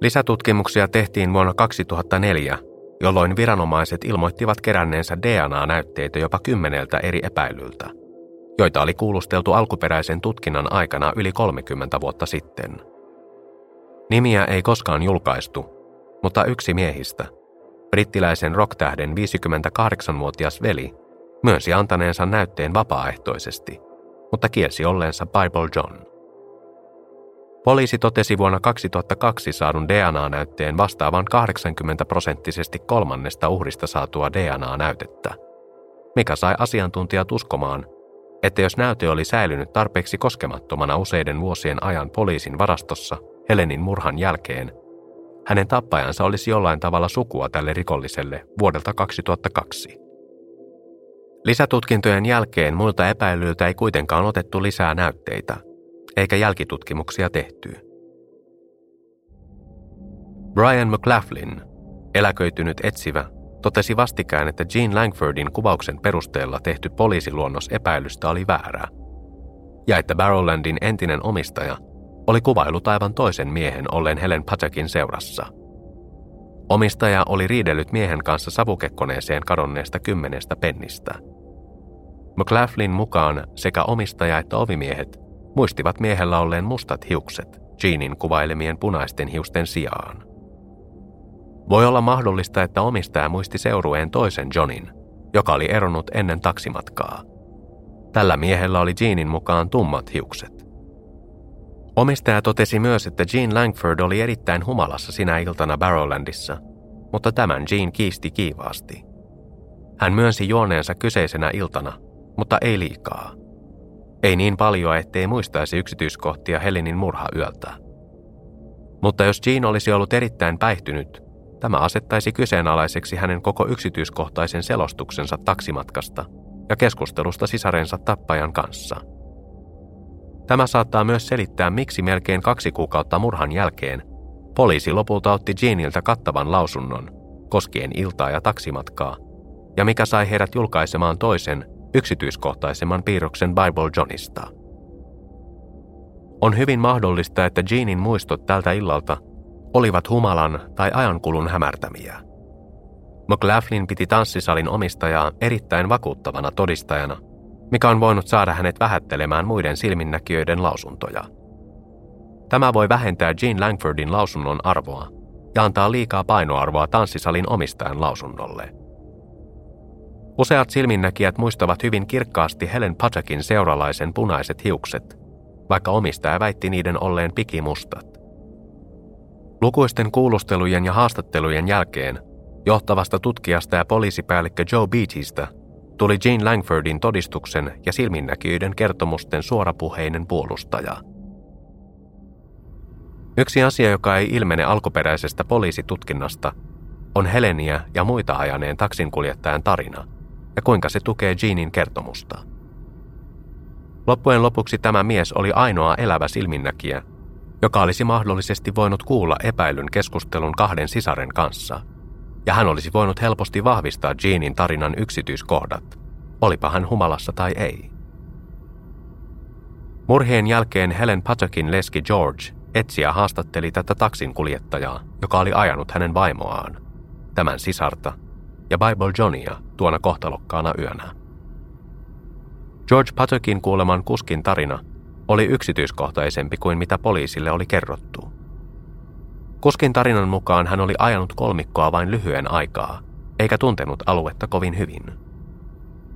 Lisätutkimuksia tehtiin vuonna 2004 jolloin viranomaiset ilmoittivat keränneensä DNA-näytteitä jopa kymmeneltä eri epäilyltä. joita oli kuulusteltu alkuperäisen tutkinnan aikana yli 30 vuotta sitten. Nimiä ei koskaan julkaistu, mutta yksi miehistä, brittiläisen rocktähden 58-vuotias veli, myönsi antaneensa näytteen vapaaehtoisesti, mutta kielsi olleensa Bible John. Poliisi totesi vuonna 2002 saadun DNA-näytteen vastaavan 80 prosenttisesti kolmannesta uhrista saatua DNA-näytettä, mikä sai asiantuntijat uskomaan, että jos näyte oli säilynyt tarpeeksi koskemattomana useiden vuosien ajan poliisin varastossa Helenin murhan jälkeen, hänen tappajansa olisi jollain tavalla sukua tälle rikolliselle vuodelta 2002. Lisätutkintojen jälkeen muilta epäilyiltä ei kuitenkaan otettu lisää näytteitä – eikä jälkitutkimuksia tehty. Brian McLaughlin, eläköitynyt etsivä, totesi vastikään, että Jean Langfordin kuvauksen perusteella tehty poliisiluonnos epäilystä oli väärä, ja että Barrowlandin entinen omistaja oli kuvailut aivan toisen miehen ollen Helen Patekin seurassa. Omistaja oli riidellyt miehen kanssa savukekkoneeseen kadonneesta kymmenestä pennistä. McLaughlin mukaan sekä omistaja että ovimiehet muistivat miehellä olleen mustat hiukset Jeanin kuvailemien punaisten hiusten sijaan. Voi olla mahdollista, että omistaja muisti seurueen toisen Johnin, joka oli eronnut ennen taksimatkaa. Tällä miehellä oli Jeanin mukaan tummat hiukset. Omistaja totesi myös, että Jean Langford oli erittäin humalassa sinä iltana Barrowlandissa, mutta tämän Jean kiisti kiivaasti. Hän myönsi juoneensa kyseisenä iltana, mutta ei liikaa. Ei niin paljon, ettei muistaisi yksityiskohtia Helenin murha-yöltä. Mutta jos Jean olisi ollut erittäin päihtynyt, tämä asettaisi kyseenalaiseksi hänen koko yksityiskohtaisen selostuksensa taksimatkasta ja keskustelusta sisarensa tappajan kanssa. Tämä saattaa myös selittää, miksi melkein kaksi kuukautta murhan jälkeen poliisi lopulta otti Jeanilta kattavan lausunnon koskien iltaa ja taksimatkaa, ja mikä sai heidät julkaisemaan toisen yksityiskohtaisemman piirroksen Bible Johnista. On hyvin mahdollista, että Jeanin muistot tältä illalta olivat humalan tai ajankulun hämärtämiä. McLaughlin piti tanssisalin omistajaa erittäin vakuuttavana todistajana, mikä on voinut saada hänet vähättelemään muiden silminnäkijöiden lausuntoja. Tämä voi vähentää Jean Langfordin lausunnon arvoa ja antaa liikaa painoarvoa tanssisalin omistajan lausunnolle – Useat silminnäkijät muistavat hyvin kirkkaasti Helen Pajakin seuralaisen punaiset hiukset, vaikka omistaja väitti niiden olleen pikimustat. Lukuisten kuulustelujen ja haastattelujen jälkeen johtavasta tutkijasta ja poliisipäällikkö Joe Beattystä tuli Jean Langfordin todistuksen ja silminnäkijöiden kertomusten suorapuheinen puolustaja. Yksi asia, joka ei ilmene alkuperäisestä poliisitutkinnasta, on Heleniä ja muita ajaneen taksinkuljettajan tarina – ja kuinka se tukee Jeanin kertomusta. Loppujen lopuksi tämä mies oli ainoa elävä silminnäkijä, joka olisi mahdollisesti voinut kuulla epäilyn keskustelun kahden sisaren kanssa, ja hän olisi voinut helposti vahvistaa Jeanin tarinan yksityiskohdat, olipa hän humalassa tai ei. Murhien jälkeen Helen Patakin leski George etsiä haastatteli tätä taksinkuljettajaa, joka oli ajanut hänen vaimoaan, tämän sisarta ja Bible Johnia tuona kohtalokkaana yönä. George Patterkin kuuleman kuskin tarina oli yksityiskohtaisempi kuin mitä poliisille oli kerrottu. Kuskin tarinan mukaan hän oli ajanut kolmikkoa vain lyhyen aikaa, eikä tuntenut aluetta kovin hyvin.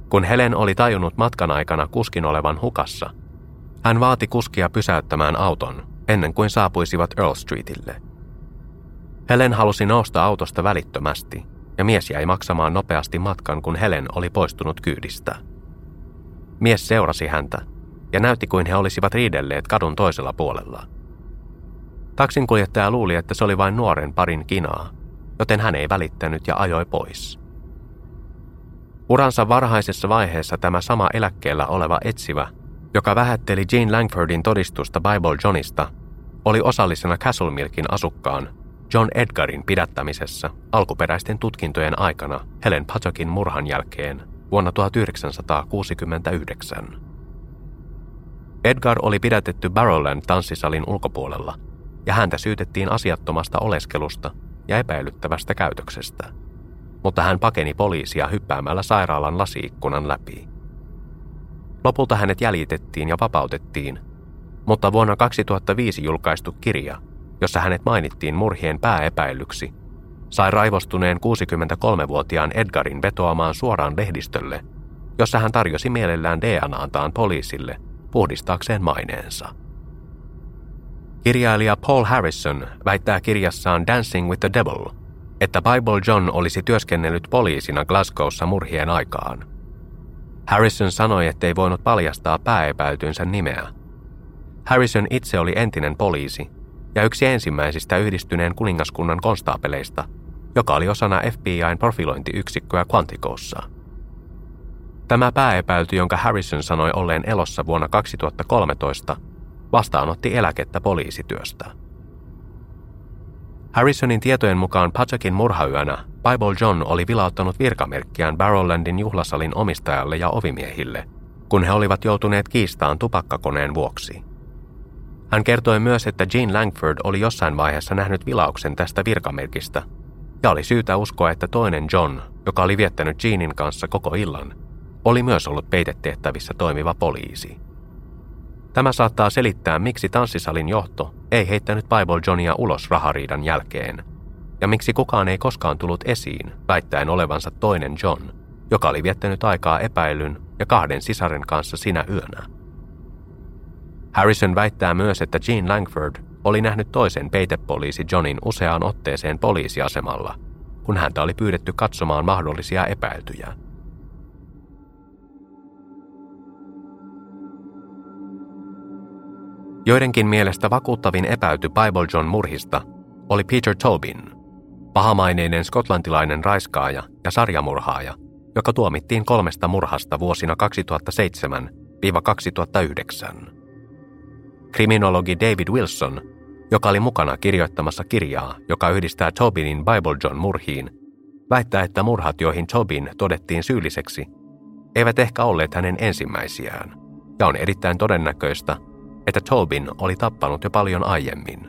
Kun Helen oli tajunnut matkan aikana kuskin olevan hukassa, hän vaati kuskia pysäyttämään auton ennen kuin saapuisivat Earl Streetille. Helen halusi nousta autosta välittömästi, ja mies jäi maksamaan nopeasti matkan, kun Helen oli poistunut kyydistä. Mies seurasi häntä ja näytti kuin he olisivat riidelleet kadun toisella puolella. Taksinkuljettaja luuli, että se oli vain nuoren parin kinaa, joten hän ei välittänyt ja ajoi pois. Uransa varhaisessa vaiheessa tämä sama eläkkeellä oleva etsivä, joka vähätteli Jean Langfordin todistusta Bible Johnista, oli osallisena Castle Milkin asukkaan John Edgarin pidättämisessä alkuperäisten tutkintojen aikana Helen Patokin murhan jälkeen vuonna 1969. Edgar oli pidätetty Barrowland tanssisalin ulkopuolella ja häntä syytettiin asiattomasta oleskelusta ja epäilyttävästä käytöksestä. Mutta hän pakeni poliisia hyppäämällä sairaalan lasiikkunan läpi. Lopulta hänet jäljitettiin ja vapautettiin, mutta vuonna 2005 julkaistu kirja, jossa hänet mainittiin murhien pääepäilyksi, sai raivostuneen 63-vuotiaan Edgarin vetoamaan suoraan lehdistölle, jossa hän tarjosi mielellään DNAntaan poliisille puhdistaakseen maineensa. Kirjailija Paul Harrison väittää kirjassaan Dancing with the Devil, että Bible John olisi työskennellyt poliisina Glasgowssa murhien aikaan. Harrison sanoi, ettei voinut paljastaa pääepäytynsä nimeä. Harrison itse oli entinen poliisi ja yksi ensimmäisistä yhdistyneen kuningaskunnan konstaapeleista, joka oli osana FBIn profilointiyksikköä Quanticossa. Tämä pääepäilty, jonka Harrison sanoi olleen elossa vuonna 2013, vastaanotti eläkettä poliisityöstä. Harrisonin tietojen mukaan Pachakin murhayönä Bible John oli vilauttanut virkamerkkiään Barrowlandin juhlasalin omistajalle ja ovimiehille, kun he olivat joutuneet kiistaan tupakkakoneen vuoksi. Hän kertoi myös, että Jean Langford oli jossain vaiheessa nähnyt vilauksen tästä virkamerkistä, ja oli syytä uskoa, että toinen John, joka oli viettänyt Jeanin kanssa koko illan, oli myös ollut peitetehtävissä toimiva poliisi. Tämä saattaa selittää, miksi tanssisalin johto ei heittänyt Bible Johnia ulos rahariidan jälkeen, ja miksi kukaan ei koskaan tullut esiin väittäen olevansa toinen John, joka oli viettänyt aikaa epäilyn ja kahden sisaren kanssa sinä yönä. Harrison väittää myös, että Jean Langford oli nähnyt toisen peitepoliisi Johnin useaan otteeseen poliisiasemalla, kun häntä oli pyydetty katsomaan mahdollisia epäiltyjä. Joidenkin mielestä vakuuttavin epäyty Bible John murhista oli Peter Tobin, pahamaineinen skotlantilainen raiskaaja ja sarjamurhaaja, joka tuomittiin kolmesta murhasta vuosina 2007-2009. Kriminologi David Wilson, joka oli mukana kirjoittamassa kirjaa, joka yhdistää Tobinin Bible John murhiin, väittää, että murhat, joihin Tobin todettiin syylliseksi, eivät ehkä olleet hänen ensimmäisiään, ja on erittäin todennäköistä, että Tobin oli tappanut jo paljon aiemmin.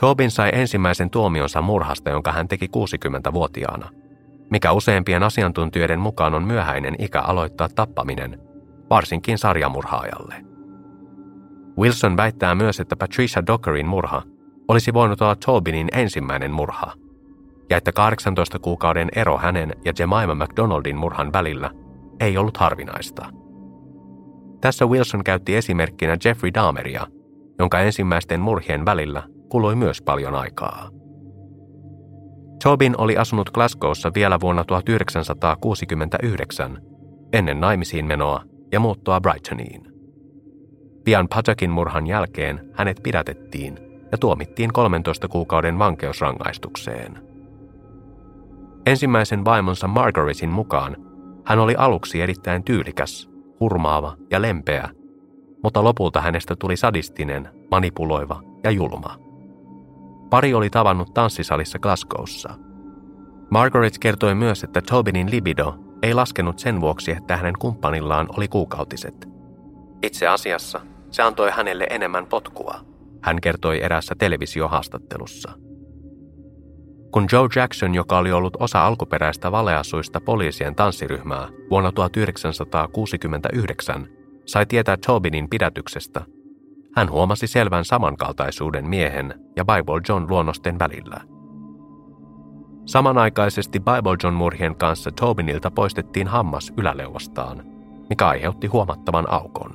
Tobin sai ensimmäisen tuomionsa murhasta, jonka hän teki 60-vuotiaana, mikä useimpien asiantuntijoiden mukaan on myöhäinen ikä aloittaa tappaminen, varsinkin sarjamurhaajalle. Wilson väittää myös, että Patricia Dockerin murha olisi voinut olla Tobinin ensimmäinen murha, ja että 18 kuukauden ero hänen ja Jemima McDonaldin murhan välillä ei ollut harvinaista. Tässä Wilson käytti esimerkkinä Jeffrey Dahmeria, jonka ensimmäisten murhien välillä kului myös paljon aikaa. Tobin oli asunut Glasgowssa vielä vuonna 1969, ennen naimisiin menoa ja muuttoa Brightoniin. Pian Patakin murhan jälkeen hänet pidätettiin ja tuomittiin 13 kuukauden vankeusrangaistukseen. Ensimmäisen vaimonsa Margaretin mukaan hän oli aluksi erittäin tyylikäs hurmaava ja lempeä, mutta lopulta hänestä tuli sadistinen, manipuloiva ja julma. Pari oli tavannut tanssisalissa Glasgowssa. Margaret kertoi myös, että Tobinin libido ei laskenut sen vuoksi, että hänen kumppanillaan oli kuukautiset. Itse asiassa se antoi hänelle enemmän potkua, hän kertoi eräässä televisiohaastattelussa. Kun Joe Jackson, joka oli ollut osa alkuperäistä valeasuista poliisien tanssiryhmää vuonna 1969, sai tietää Tobinin pidätyksestä, hän huomasi selvän samankaltaisuuden miehen ja Bible John luonnosten välillä. Samanaikaisesti Bible John murhien kanssa Tobinilta poistettiin hammas yläleuvastaan, mikä aiheutti huomattavan aukon.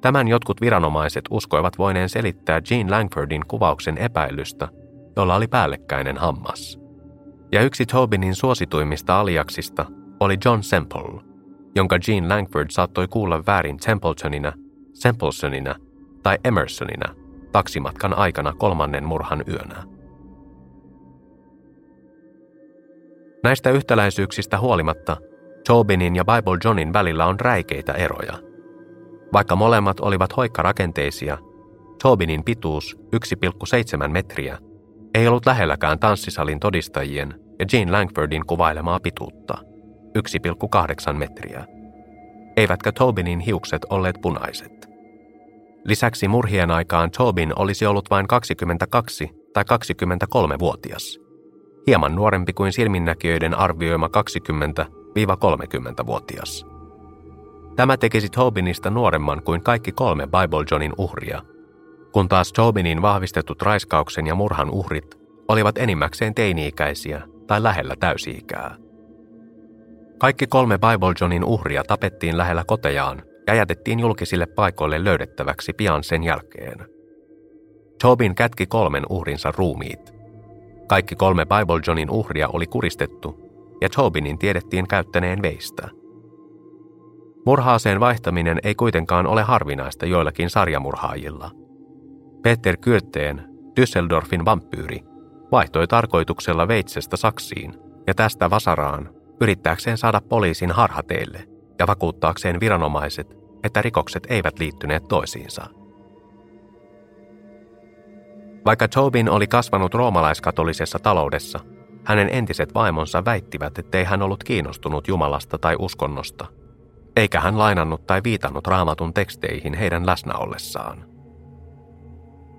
Tämän jotkut viranomaiset uskoivat voineen selittää Jean Langfordin kuvauksen epäilystä jolla oli päällekkäinen hammas. Ja yksi Tobinin suosituimmista aliaksista oli John Semple, jonka Jean Langford saattoi kuulla väärin Templetonina, Semplesonina tai Emersonina taksimatkan aikana kolmannen murhan yönä. Näistä yhtäläisyyksistä huolimatta Tobinin ja Bible Johnin välillä on räikeitä eroja. Vaikka molemmat olivat hoikkarakenteisia, Tobinin pituus 1,7 metriä ei ollut lähelläkään tanssisalin todistajien ja Jean Langfordin kuvailemaa pituutta, 1,8 metriä. Eivätkä Tobinin hiukset olleet punaiset. Lisäksi murhien aikaan Tobin olisi ollut vain 22 tai 23-vuotias. Hieman nuorempi kuin silminnäkijöiden arvioima 20 30-vuotias. Tämä tekisi Tobinista nuoremman kuin kaikki kolme Bible Johnin uhria, kun taas Tobinin vahvistetut raiskauksen ja murhan uhrit olivat enimmäkseen teini-ikäisiä tai lähellä täysi-ikää. Kaikki kolme Bible Johnin uhria tapettiin lähellä kotejaan ja jätettiin julkisille paikoille löydettäväksi pian sen jälkeen. Tobin kätki kolmen uhrinsa ruumiit. Kaikki kolme Bible Johnin uhria oli kuristettu ja Tobinin tiedettiin käyttäneen veistä. Murhaaseen vaihtaminen ei kuitenkaan ole harvinaista joillakin sarjamurhaajilla. Peter Kyrteen, Düsseldorfin vampyyri, vaihtoi tarkoituksella veitsestä saksiin ja tästä vasaraan yrittääkseen saada poliisin harhateille ja vakuuttaakseen viranomaiset, että rikokset eivät liittyneet toisiinsa. Vaikka Tobin oli kasvanut roomalaiskatolisessa taloudessa, hänen entiset vaimonsa väittivät, ettei hän ollut kiinnostunut Jumalasta tai uskonnosta, eikä hän lainannut tai viitannut raamatun teksteihin heidän läsnä ollessaan.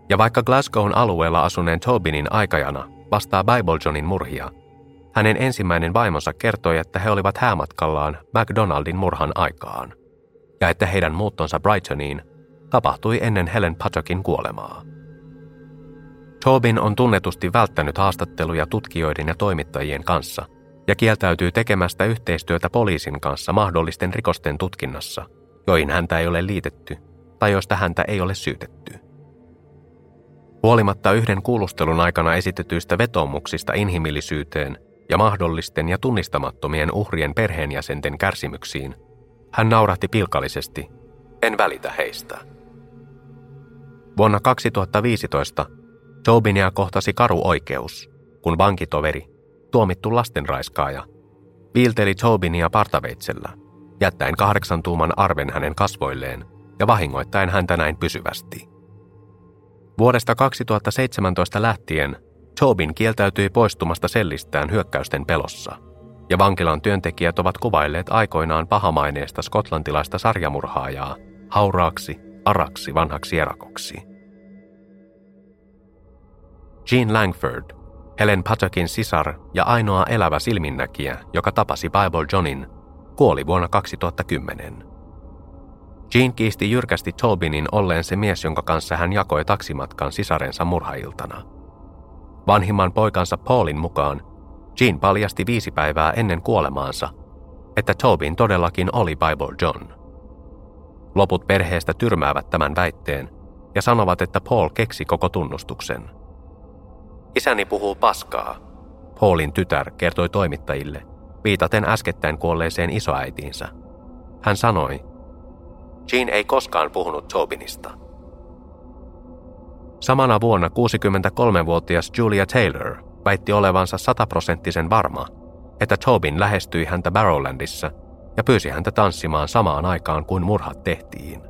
Ja vaikka Glasgown alueella asuneen Tobinin aikajana vastaa Bible Johnin murhia, hänen ensimmäinen vaimonsa kertoi, että he olivat häämatkallaan McDonaldin murhan aikaan, ja että heidän muuttonsa Brightoniin tapahtui ennen Helen Pattockin kuolemaa. Tobin on tunnetusti välttänyt haastatteluja tutkijoiden ja toimittajien kanssa ja kieltäytyy tekemästä yhteistyötä poliisin kanssa mahdollisten rikosten tutkinnassa, joihin häntä ei ole liitetty tai joista häntä ei ole syytetty. Huolimatta yhden kuulustelun aikana esitetyistä vetoomuksista inhimillisyyteen ja mahdollisten ja tunnistamattomien uhrien perheenjäsenten kärsimyksiin, hän naurahti pilkallisesti, en välitä heistä. Vuonna 2015 Tobinia kohtasi karu oikeus, kun vankitoveri, tuomittu lastenraiskaaja, viilteli Tobinia partaveitsellä, jättäen kahdeksan tuuman arven hänen kasvoilleen ja vahingoittaen häntä näin pysyvästi. Vuodesta 2017 lähtien Tobin kieltäytyi poistumasta sellistään hyökkäysten pelossa, ja vankilan työntekijät ovat kuvailleet aikoinaan pahamaineesta skotlantilaista sarjamurhaajaa hauraaksi, araksi vanhaksi erakoksi. Jean Langford, Helen Pattockin sisar ja ainoa elävä silminnäkijä, joka tapasi Bible Johnin, kuoli vuonna 2010. Jean kiisti jyrkästi Tobinin olleen se mies, jonka kanssa hän jakoi taksimatkan sisarensa murhailtana. Vanhimman poikansa Paulin mukaan Jean paljasti viisi päivää ennen kuolemaansa, että Tobin todellakin oli Bible John. Loput perheestä tyrmäävät tämän väitteen ja sanovat, että Paul keksi koko tunnustuksen – Isäni puhuu paskaa, Paulin tytär kertoi toimittajille, viitaten äskettäin kuolleeseen isoäitiinsä. Hän sanoi, Jean ei koskaan puhunut Tobinista. Samana vuonna 63-vuotias Julia Taylor väitti olevansa sataprosenttisen varma, että Tobin lähestyi häntä Barrowlandissa ja pyysi häntä tanssimaan samaan aikaan kuin murhat tehtiin,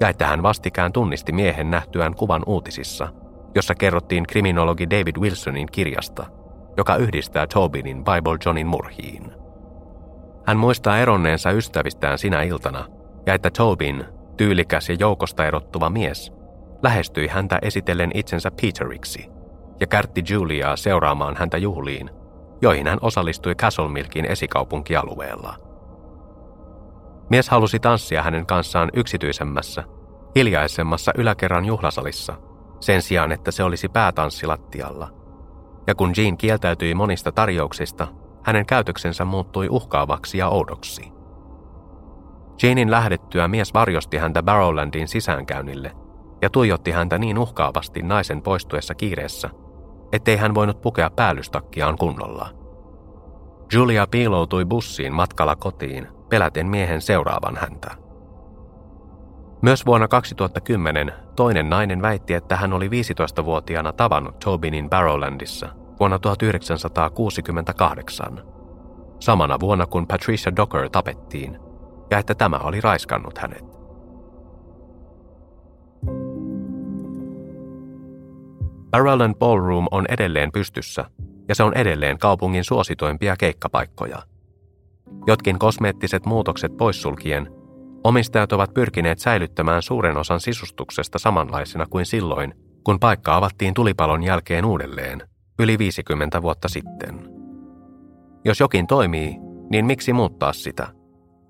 ja että hän vastikään tunnisti miehen nähtyään kuvan uutisissa – jossa kerrottiin kriminologi David Wilsonin kirjasta, joka yhdistää Tobinin Bible Johnin murhiin. Hän muistaa eronneensa ystävistään sinä iltana ja että Tobin, tyylikäs ja joukosta erottuva mies, lähestyi häntä esitellen itsensä Peteriksi ja kärtti Juliaa seuraamaan häntä juhliin, joihin hän osallistui Castlemilkin esikaupunkialueella. Mies halusi tanssia hänen kanssaan yksityisemmässä, hiljaisemmassa yläkerran juhlasalissa – sen sijaan, että se olisi päätanssilattialla. Ja kun Jean kieltäytyi monista tarjouksista, hänen käytöksensä muuttui uhkaavaksi ja oudoksi. Janein lähdettyä mies varjosti häntä Barrowlandin sisäänkäynnille ja tuijotti häntä niin uhkaavasti naisen poistuessa kiireessä, ettei hän voinut pukea päällystakkiaan kunnolla. Julia piiloutui bussiin matkalla kotiin, peläten miehen seuraavan häntä. Myös vuonna 2010 toinen nainen väitti, että hän oli 15-vuotiaana tavannut Tobinin Barrowlandissa vuonna 1968. Samana vuonna kun Patricia Docker tapettiin, ja että tämä oli raiskannut hänet. Barrowland Ballroom on edelleen pystyssä, ja se on edelleen kaupungin suositoimpia keikkapaikkoja. Jotkin kosmeettiset muutokset poissulkien – Omistajat ovat pyrkineet säilyttämään suuren osan sisustuksesta samanlaisena kuin silloin, kun paikka avattiin tulipalon jälkeen uudelleen, yli 50 vuotta sitten. Jos jokin toimii, niin miksi muuttaa sitä?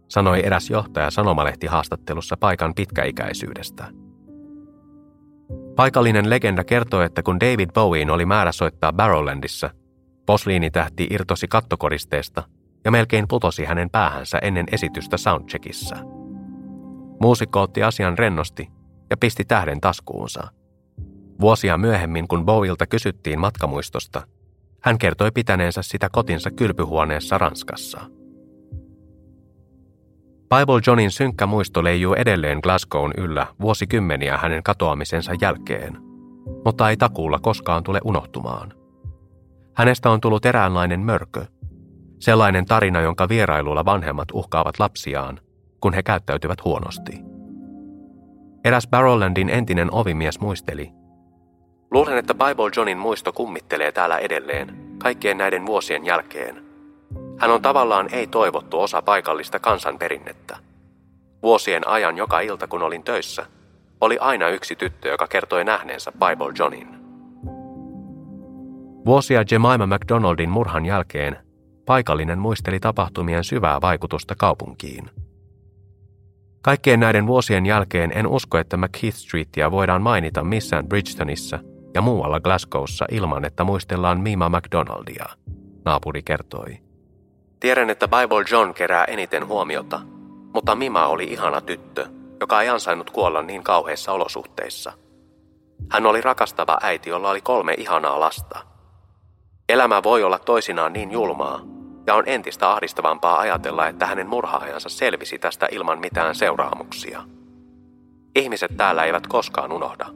Sanoi eräs johtaja sanomalehti haastattelussa paikan pitkäikäisyydestä. Paikallinen legenda kertoo, että kun David Bowie oli määrä soittaa Barrowlandissa, posliinitähti irtosi kattokoristeesta ja melkein putosi hänen päähänsä ennen esitystä soundcheckissa. Muusikko otti asian rennosti ja pisti tähden taskuunsa. Vuosia myöhemmin, kun Bowielta kysyttiin matkamuistosta, hän kertoi pitäneensä sitä kotinsa kylpyhuoneessa Ranskassa. Bible Johnin synkkä muisto leijuu edelleen Glasgown yllä vuosikymmeniä hänen katoamisensa jälkeen, mutta ei takuulla koskaan tule unohtumaan. Hänestä on tullut eräänlainen mörkö, sellainen tarina, jonka vierailulla vanhemmat uhkaavat lapsiaan, kun he käyttäytyvät huonosti. Eräs Barrowlandin entinen ovimies muisteli. Luulen, että Bible Johnin muisto kummittelee täällä edelleen, kaikkien näiden vuosien jälkeen. Hän on tavallaan ei-toivottu osa paikallista kansanperinnettä. Vuosien ajan joka ilta, kun olin töissä, oli aina yksi tyttö, joka kertoi nähneensä Bible Johnin. Vuosia Jemima McDonaldin murhan jälkeen paikallinen muisteli tapahtumien syvää vaikutusta kaupunkiin. Kaikkien näiden vuosien jälkeen en usko, että McKeith Streetia voidaan mainita missään Bridgetonissa ja muualla Glasgowssa ilman, että muistellaan Mima McDonaldia, naapuri kertoi. Tiedän, että Bible John kerää eniten huomiota, mutta Mima oli ihana tyttö, joka ei ansainnut kuolla niin kauheissa olosuhteissa. Hän oli rakastava äiti, jolla oli kolme ihanaa lasta. Elämä voi olla toisinaan niin julmaa, ja on entistä ahdistavampaa ajatella, että hänen murhaajansa selvisi tästä ilman mitään seuraamuksia. Ihmiset täällä eivät koskaan unohda.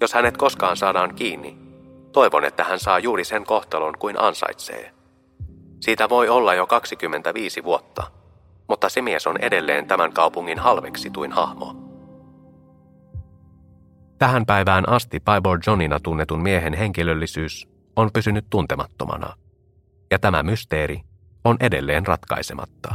Jos hänet koskaan saadaan kiinni, toivon, että hän saa juuri sen kohtalon kuin ansaitsee. Siitä voi olla jo 25 vuotta, mutta se mies on edelleen tämän kaupungin halveksituin hahmo. Tähän päivään asti Piper Johnina tunnetun miehen henkilöllisyys on pysynyt tuntemattomana, ja tämä mysteeri on edelleen ratkaisematta.